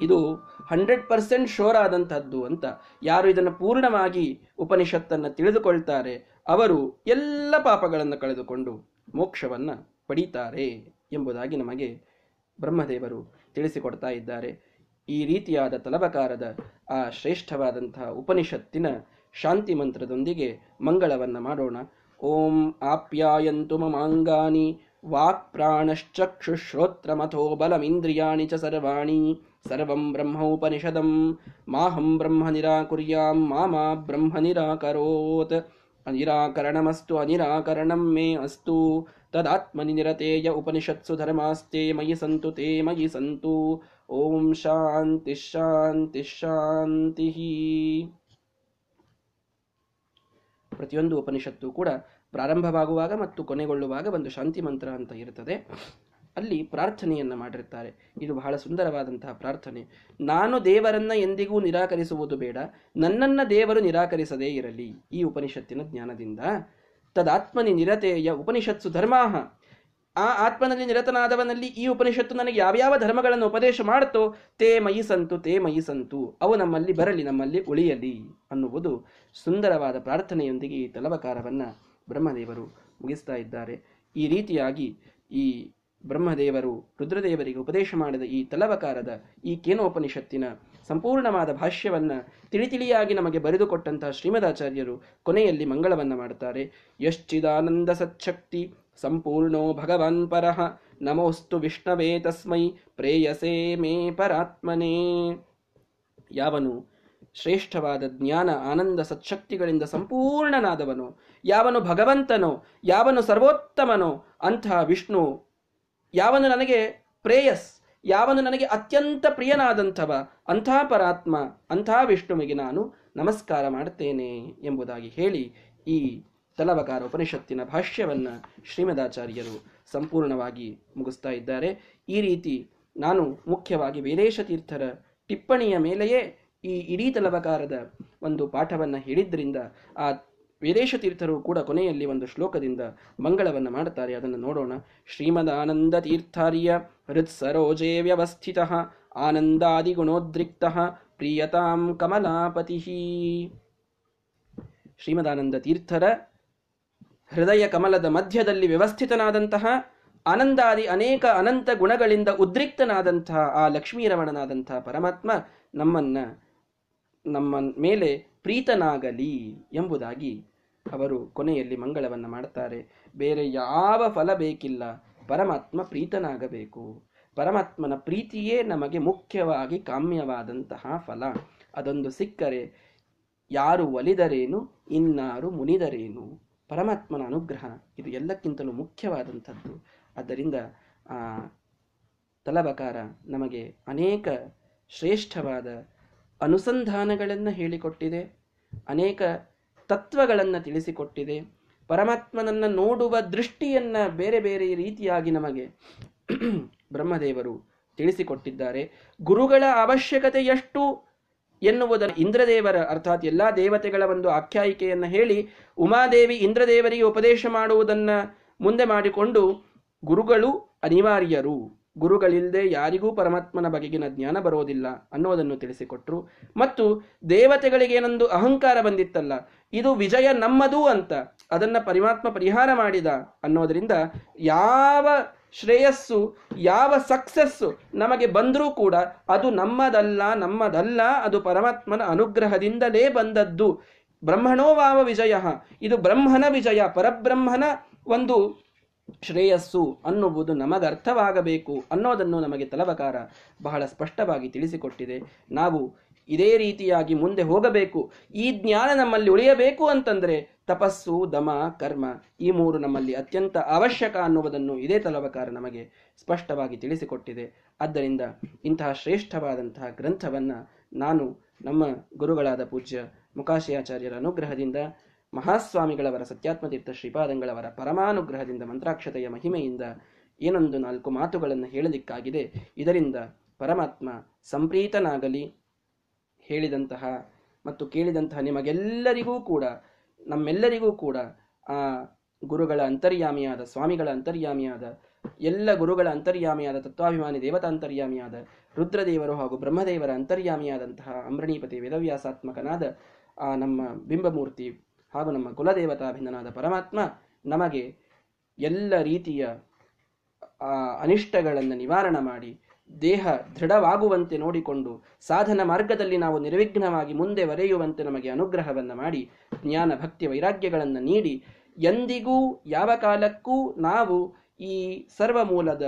S1: ಇದು ಹಂಡ್ರೆಡ್ ಪರ್ಸೆಂಟ್ ಶೋರ್ ಆದಂತಹದ್ದು ಅಂತ. ಯಾರು ಇದನ್ನು ಪೂರ್ಣವಾಗಿ ಉಪನಿಷತ್ತನ್ನು ತಿಳಿದುಕೊಳ್ತಾರೆ, ಅವರು ಎಲ್ಲ ಪಾಪಗಳನ್ನು ಕಳೆದುಕೊಂಡು ಮೋಕ್ಷವನ್ನ ಪಡೀತಾರೆ ಎಂಬುದಾಗಿ ನಮಗೆ ಬ್ರಹ್ಮದೇವರು ತಿಳಿಸಿಕೊಡ್ತಾ ಇದ್ದಾರೆ. ಈ ರೀತಿಯಾದ ತಲಬಕಾರದ ಆ ಶ್ರೇಷ್ಠವಾದಂತಹ ಉಪನಿಷತ್ತಿನ ಶಾಂತಿ ಮಂತ್ರದೊಂದಿಗೆ ಮಂಗಳವನ್ನು ಮಾಡೋಣ. ಆಪ್ಯಾಯಂತು ಮಮಾಂಗಾನಿ ವಾಕ್ ಪ್ರಾಣಶ್ಚಕ್ಷುಶ್ರೋತ್ರಮಥೋ ಬಲಮಿಂದ್ರಿಯಾಣಿ ಚ ಸರ್ವಾಣಿ ಸರ್ವಂ ಬ್ರಹ್ಮೋಪನಿಷದಂ ಮಾಹಂ ಬ್ರಹ್ಮ ನಿರಾಕುರ್ಯಾಂ ಮಾಮಾ ಬ್ರಹ್ಮ ನಿರಾಕರೋತ್ ಅನಿರಾಕರಣಮಸ್ತು ಅನಿರಾಕರಣಂ ಮೇ ಅಸ್ತು ತದಾತ್ಮನಿ ನಿರತೇಯ ಉಪನಿಷತ್ಸು ಧರ್ಮಾಸ್ತೆ ಮಯಿ ಸಂತು ತೇ ಮಯಿ ಸಂತು ಓಂ ಶಾಂತಿ ಶಾಂತಿ ಶಾಂತಿ ಪ್ರತಿಯೊಂದು ಉಪನಿಷತ್ತು ಕೂಡ ಪ್ರಾರಂಭವಾಗುವಾಗ ಮತ್ತು ಕೊನೆಗೊಳ್ಳುವಾಗ ಒಂದು ಶಾಂತಿ ಮಂತ್ರ ಅಂತ ಇರುತ್ತದೆ ಅಲ್ಲಿ ಪ್ರಾರ್ಥನೆಯನ್ನ ಮಾಡಿರ್ತಾರೆ. ಇದು ಬಹಳ ಸುಂದರವಾದಂತಹ ಪ್ರಾರ್ಥನೆ. ನಾನು ದೇವರನ್ನ ಎಂದಿಗೂ ನಿರಾಕರಿಸುವುದು ಬೇಡ. ನನ್ನನ್ನ ದೇವರು ನಿರಾಕರಿಸದೇ ಇರಲಿ. ಈ ಉಪನಿಷತ್ತಿನ ಜ್ಞಾನದಿಂದ ತದಾತ್ಮನಿ ನಿರತೆಯ ಉಪನಿಷತ್ಸು ಧರ್ಮಾಹ. ಆ ಆತ್ಮನಲ್ಲಿ ನಿರತನಾದವನಲ್ಲಿ ಈ ಉಪನಿಷತ್ತು ನನಗೆ ಯಾವ್ಯಾವ ಧರ್ಮಗಳನ್ನು ಉಪದೇಶ ಮಾಡುತ್ತೋ ತೇ ಮಯಿ ಸಂತು, ತೇ ಮಯಿ ಸಂತು, ಅವು ನಮ್ಮಲ್ಲಿ ಬರಲಿ, ನಮ್ಮಲ್ಲಿ ಉಳಿಯಲಿ ಅನ್ನುವುದು ಸುಂದರವಾದ ಪ್ರಾರ್ಥನೆಯೊಂದಿಗೆ ಈ ತಲವಕಾರವನ್ನು ಬ್ರಹ್ಮದೇವರು ಮುಗಿಸ್ತಾ ಇದ್ದಾರೆ. ಈ ರೀತಿಯಾಗಿ ಈ ಬ್ರಹ್ಮದೇವರು ರುದ್ರದೇವರಿಗೆ ಉಪದೇಶ ಮಾಡಿದ ಈ ತಲವಕಾರದ ಈ ಕೇನೋಪನಿಷತ್ತಿನ ಸಂಪೂರ್ಣವಾದ ಭಾಷ್ಯವನ್ನ ತಿಳಿತಿಳಿಯಾಗಿ ನಮಗೆ ಬರೆದುಕೊಟ್ಟಂತಹ ಶ್ರೀಮದಾಚಾರ್ಯರು ಕೊನೆಯಲ್ಲಿ ಮಂಗಳವನ್ನು ಮಾಡುತ್ತಾರೆ ಯಶ್ಚಿದಾನಂದ ಸಚ್ಛಕ್ತಿ ಸಂಪೂರ್ಣೋ ಭಗವನ್ ಪರಃ, ನಮೋಸ್ತು ವಿಷ್ಣವೇ ತಸ್ಮೈ, ಪ್ರೇಯಸೇ ಮೇ ಪರಾತ್ಮನೇ. ಯಾವನು ಶ್ರೇಷ್ಠವಾದ ಜ್ಞಾನ, ಆನಂದ, ಸತ್ಶಕ್ತಿಗಳಿಂದ ಸಂಪೂರ್ಣನಾದವನು, ಯಾವನು ಭಗವಂತನೋ, ಯಾವನು ಸರ್ವೋತ್ತಮನೋ ಅಂತಹ ವಿಷ್ಣು, ಯಾವನು ನನಗೆ ಪ್ರೇಯಸ್, ಯಾವನು ನನಗೆ ಅತ್ಯಂತ ಪ್ರಿಯನಾದಂಥವ, ಅಂಥ ಪರಾತ್ಮ, ಅಂಥ ವಿಷ್ಣುವಿಗೆ ನಾನು ನಮಸ್ಕಾರ ಮಾಡುತ್ತೇನೆ ಎಂಬುದಾಗಿ ಹೇಳಿ ಈ ತಲವಕಾರ ಉಪನಿಷತ್ತಿನ ಭಾಷ್ಯವನ್ನು ಶ್ರೀಮದಾಚಾರ್ಯರು ಸಂಪೂರ್ಣವಾಗಿ ಮುಗಿಸ್ತಾ ಇದ್ದಾರೆ. ಈ ರೀತಿ ನಾನು ಮುಖ್ಯವಾಗಿ ವೇದೇಶ ತೀರ್ಥರ ಟಿಪ್ಪಣಿಯ ಮೇಲೆಯೇ ಈ ಇಡೀ ತಲವಕಾರದ ಒಂದು ಪಾಠವನ್ನು ಹೇಳಿದ್ರಿಂದ ಆ ವೇದೇಶ ತೀರ್ಥರು ಕೂಡ ಕೊನೆಯಲ್ಲಿ ಒಂದು ಶ್ಲೋಕದಿಂದ ಮಂಗಳವನ್ನು ಮಾಡುತ್ತಾರೆ. ಅದನ್ನು ನೋಡೋಣ. ಶ್ರೀಮದಾನಂದ ತೀರ್ಥಾರ್ಯ ಹೃತ್ಸರೋಜೇ ವ್ಯವಸ್ಥಿತ ಆನಂದಾದಿಗುಣೋದ್ರಿಕ್ತ ಪ್ರಿಯತಾಂ ಕಮಲಾಪತಿ. ಶ್ರೀಮದಾನಂದ ತೀರ್ಥರ ಹೃದಯ ಕಮಲದ ಮಧ್ಯದಲ್ಲಿ ವ್ಯವಸ್ಥಿತನಾದಂತಹ ಆನಂದಾದಿ ಅನೇಕ ಅನಂತ ಗುಣಗಳಿಂದ ಉದ್ರಿಕ್ತನಾದಂತಹ ಆ ಲಕ್ಷ್ಮೀರಮಣನಾದಂತಹ ಪರಮಾತ್ಮ ನಮ್ಮನ್ನ, ನಮ್ಮ ಮೇಲೆ ಪ್ರೀತನಾಗಲಿ ಎಂಬುದಾಗಿ ಅವರು ಕೊನೆಯಲ್ಲಿ ಮಂಗಳವನ್ನು ಮಾಡ್ತಾರೆ. ಬೇರೆ ಯಾವ ಫಲ ಬೇಕಿಲ್ಲ. ಪರಮಾತ್ಮ ಪ್ರೀತನಾಗಬೇಕು. ಪರಮಾತ್ಮನ ಪ್ರೀತಿಯೇ ನಮಗೆ ಮುಖ್ಯವಾಗಿ ಕಾಮ್ಯವಾದಂತಹ ಫಲ. ಅದೊಂದು ಸಿಕ್ಕರೆ ಯಾರು ಒಲಿದರೇನು, ಇನ್ನಾರು ಮುನಿದರೇನು? ಪರಮಾತ್ಮನ ಅನುಗ್ರಹ ಇದು ಎಲ್ಲಕ್ಕಿಂತಲೂ ಮುಖ್ಯವಾದಂಥದ್ದು. ಆದ್ದರಿಂದ ತಲಬಕಾರ ನಮಗೆ ಅನೇಕ ಶ್ರೇಷ್ಠವಾದ ಅನುಸಂಧಾನಗಳನ್ನು ಹೇಳಿಕೊಟ್ಟಿದೆ, ಅನೇಕ ತತ್ವಗಳನ್ನು ತಿಳಿಸಿಕೊಟ್ಟಿದೆ, ಪರಮಾತ್ಮನನ್ನು ನೋಡುವ ದೃಷ್ಟಿಯನ್ನು ಬೇರೆ ಬೇರೆ ರೀತಿಯಾಗಿ ನಮಗೆ ಬ್ರಹ್ಮದೇವರು ತಿಳಿಸಿಕೊಟ್ಟಿದ್ದಾರೆ. ಗುರುಗಳ ಅವಶ್ಯಕತೆ ಎಷ್ಟು? ಎನ್ನುವುದರ ಇಂದ್ರದೇವರ, ಅರ್ಥಾತ್ ಎಲ್ಲಾ ದೇವತೆಗಳ ಒಂದು ಆಖ್ಯಾಯಿಕೆಯನ್ನು ಹೇಳಿ ಉಮಾದೇವಿ ಇಂದ್ರದೇವರಿಗೆ ಉಪದೇಶ ಮಾಡುವುದನ್ನ ಮುಂದೆ ಮಾಡಿಕೊಂಡು ಗುರುಗಳು ಅನಿವಾರ್ಯರು. ಗುರುಗಳಿಲ್ಲದೆ ಯಾರಿಗೂ ಪರಮಾತ್ಮನ ಬಗೆಗಿನ ಜ್ಞಾನ ಬರೋದಿಲ್ಲ ಅನ್ನೋದನ್ನು ತಿಳಿಸಿಕೊಟ್ರು. ಮತ್ತು ದೇವತೆಗಳಿಗೇನೊಂದು ಅಹಂಕಾರ ಬಂದಿತ್ತಲ್ಲ, ಇದು ವಿಜಯ ನಮ್ಮದು ಅಂತ ಅದನ್ನ ಪರಮಾತ್ಮ ಪರಿಹಾರ ಮಾಡಿದ ಅನ್ನೋದರಿಂದ ಯಾವ ಶ್ರೇಯಸ್ಸು, ಯಾವ ಸಕ್ಸಸ್ಸು ನಮಗೆ ಬಂದರೂ ಕೂಡ ಅದು ನಮ್ಮದಲ್ಲ ನಮ್ಮದಲ್ಲ, ಅದು ಪರಮಾತ್ಮನ ಅನುಗ್ರಹದಿಂದಲೇ ಬಂದದ್ದು. ಬ್ರಹ್ಮಣೋ ವಾವ ವಿಜಯ. ಇದು ಬ್ರಹ್ಮನ ವಿಜಯ, ಪರಬ್ರಹ್ಮನ ಒಂದು ಶ್ರೇಯಸ್ಸು ಅನ್ನುವುದು ನಮಗರ್ಥವಾಗಬೇಕು ಅನ್ನೋದನ್ನು ನಮಗೆ ತಲವಕಾರ ಬಹಳ ಸ್ಪಷ್ಟವಾಗಿ ತಿಳಿಸಿಕೊಟ್ಟಿದೆ. ನಾವು ಇದೇ ರೀತಿಯಾಗಿ ಮುಂದೆ ಹೋಗಬೇಕು. ಈ ಜ್ಞಾನ ನಮ್ಮಲ್ಲಿ ಉಳಿಯಬೇಕು ಅಂತಂದ್ರೆ ತಪಸ್ಸು, ದಮ, ಕರ್ಮ ಈ ಮೂರು ನಮ್ಮಲ್ಲಿ ಅತ್ಯಂತ ಅವಶ್ಯಕ ಅನ್ನುವುದನ್ನು ಇದೇ ತಲವಕಾರ ನಮಗೆ ಸ್ಪಷ್ಟವಾಗಿ ತಿಳಿಸಿಕೊಟ್ಟಿದೆ. ಆದ್ದರಿಂದ ಇಂತಹ ಶ್ರೇಷ್ಠವಾದಂತಹ ಗ್ರಂಥವನ್ನ ನಾನು ನಮ್ಮ ಗುರುಗಳಾದ ಪೂಜ್ಯ ಮುಖಾಶಯಾಚಾರ್ಯರ ಅನುಗ್ರಹದಿಂದ, ಮಹಾಸ್ವಾಮಿಗಳವರ ಸತ್ಯಾತ್ಮತೀರ್ಥ ಶ್ರೀಪಾದಂಗಳವರ ಪರಮಾನುಗ್ರಹದಿಂದ, ಮಂತ್ರಾಕ್ಷತೆಯ ಮಹಿಮೆಯಿಂದ ಏನೊಂದು ನಾಲ್ಕು ಮಾತುಗಳನ್ನು ಹೇಳಲಿಕ್ಕಾಗಿದೆ. ಇದರಿಂದ ಪರಮಾತ್ಮ ಸಂಪ್ರೀತನಾಗಲಿ ಹೇಳಿದಂತಹ ಮತ್ತು ಕೇಳಿದಂತಹ ನಿಮಗೆಲ್ಲರಿಗೂ ಕೂಡ, ನಮ್ಮೆಲ್ಲರಿಗೂ ಕೂಡ ಆ ಗುರುಗಳ ಅಂತರ್ಯಾಮಿಯಾದ, ಸ್ವಾಮಿಗಳ ಅಂತರ್ಯಾಮಿಯಾದ, ಎಲ್ಲ ಗುರುಗಳ ಅಂತರ್ಯಾಮಿಯಾದ, ತತ್ವಾಭಿಮಾನಿ ದೇವತಾಂತರ್ಯಾಮಿಯಾದ ರುದ್ರದೇವರು ಹಾಗೂ ಬ್ರಹ್ಮದೇವರ ಅಂತರ್ಯಾಮಿಯಾದಂತಹ ಅಮೃಣೀಪತಿ ವೇದವ್ಯಾಸಾತ್ಮಕನಾದ ಆ ನಮ್ಮ ಬಿಂಬಮೂರ್ತಿ ಹಾಗೂ ನಮ್ಮ ಕುಲದೇವತಾಭಿನ್ನನಾದ ಪರಮಾತ್ಮ ನಮಗೆ ಎಲ್ಲ ರೀತಿಯ ಅನಿಷ್ಟಗಳನ್ನು ನಿವಾರಣ ಮಾಡಿ ದೇಹ ದೃಢವಾಗುವಂತೆ ನೋಡಿಕೊಂಡು ಸಾಧನ ಮಾರ್ಗದಲ್ಲಿ ನಾವು ನಿರ್ವಿಘ್ನವಾಗಿ ಮುಂದೆ ಬರೆಯುವಂತೆ ನಮಗೆ ಅನುಗ್ರಹವನ್ನು ಮಾಡಿ, ಜ್ಞಾನ, ಭಕ್ತಿ, ವೈರಾಗ್ಯಗಳನ್ನು ನೀಡಿ, ಎಂದಿಗೂ ಯಾವ ಕಾಲಕ್ಕೂ ನಾವು ಈ ಸರ್ವ ಸರ್ವಮೂಲದ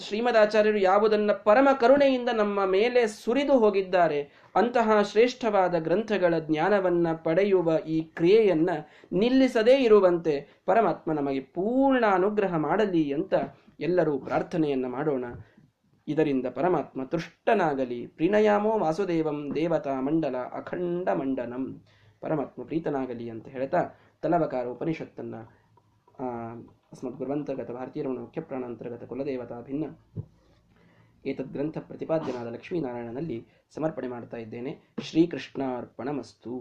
S1: ಶ್ರೀಮದಾಚಾರ್ಯರು ಯಾವುದನ್ನ ಪರಮ ಕರುಣೆಯಿಂದ ನಮ್ಮ ಮೇಲೆ ಸುರಿದು ಹೋಗಿದ್ದಾರೆ, ಅಂತಹ ಶ್ರೇಷ್ಠವಾದ ಗ್ರಂಥಗಳ ಜ್ಞಾನವನ್ನ ಪಡೆಯುವ ಈ ಕ್ರಿಯೆಯನ್ನು ನಿಲ್ಲಿಸದೇ ಇರುವಂತೆ ಪರಮಾತ್ಮ ನಮಗೆ ಪೂರ್ಣ ಅನುಗ್ರಹ ಮಾಡಲಿ ಅಂತ ಎಲ್ಲರೂ ಪ್ರಾರ್ಥನೆಯನ್ನು ಮಾಡೋಣ. ಇದರಿಂದ ಪರಮಾತ್ಮ ತುಷ್ಟನಾಗಲಿ. ಪ್ರಿನಯಾಮೋ ವಾಸುದೇವಂ ದೇವತಾ ಮಂಡಲ ಅಖಂಡ ಮಂಡನಂ ಪರಮಾತ್ಮ ಪ್ರೀತನಾಗಲಿ ಅಂತ ಹೇಳ್ತಾ ತಲವಕಾರ ಉಪನಿಷತ್ತನ್ನ ಅಸ್ಮತ್ ಗುರುವಂತರ್ಗತ ಭಾರತೀಯರಮಣ ಮುಖ್ಯ ಪ್ರಾಣಾಂತರ್ಗತ ಕುಲದೇವತಾ ಭಿನ್ನ ಏತದ್ಗ್ರಂಥ ಪ್ರತಿಪಾದ್ಯನಾದ ಲಕ್ಷ್ಮೀನಾರಾಯಣನಲ್ಲಿ ಸಮರ್ಪಣೆ ಮಾಡ್ತಾ ಇದ್ದೇನೆ. ಶ್ರೀಕೃಷ್ಣಾರ್ಪಣಮಸ್ತು.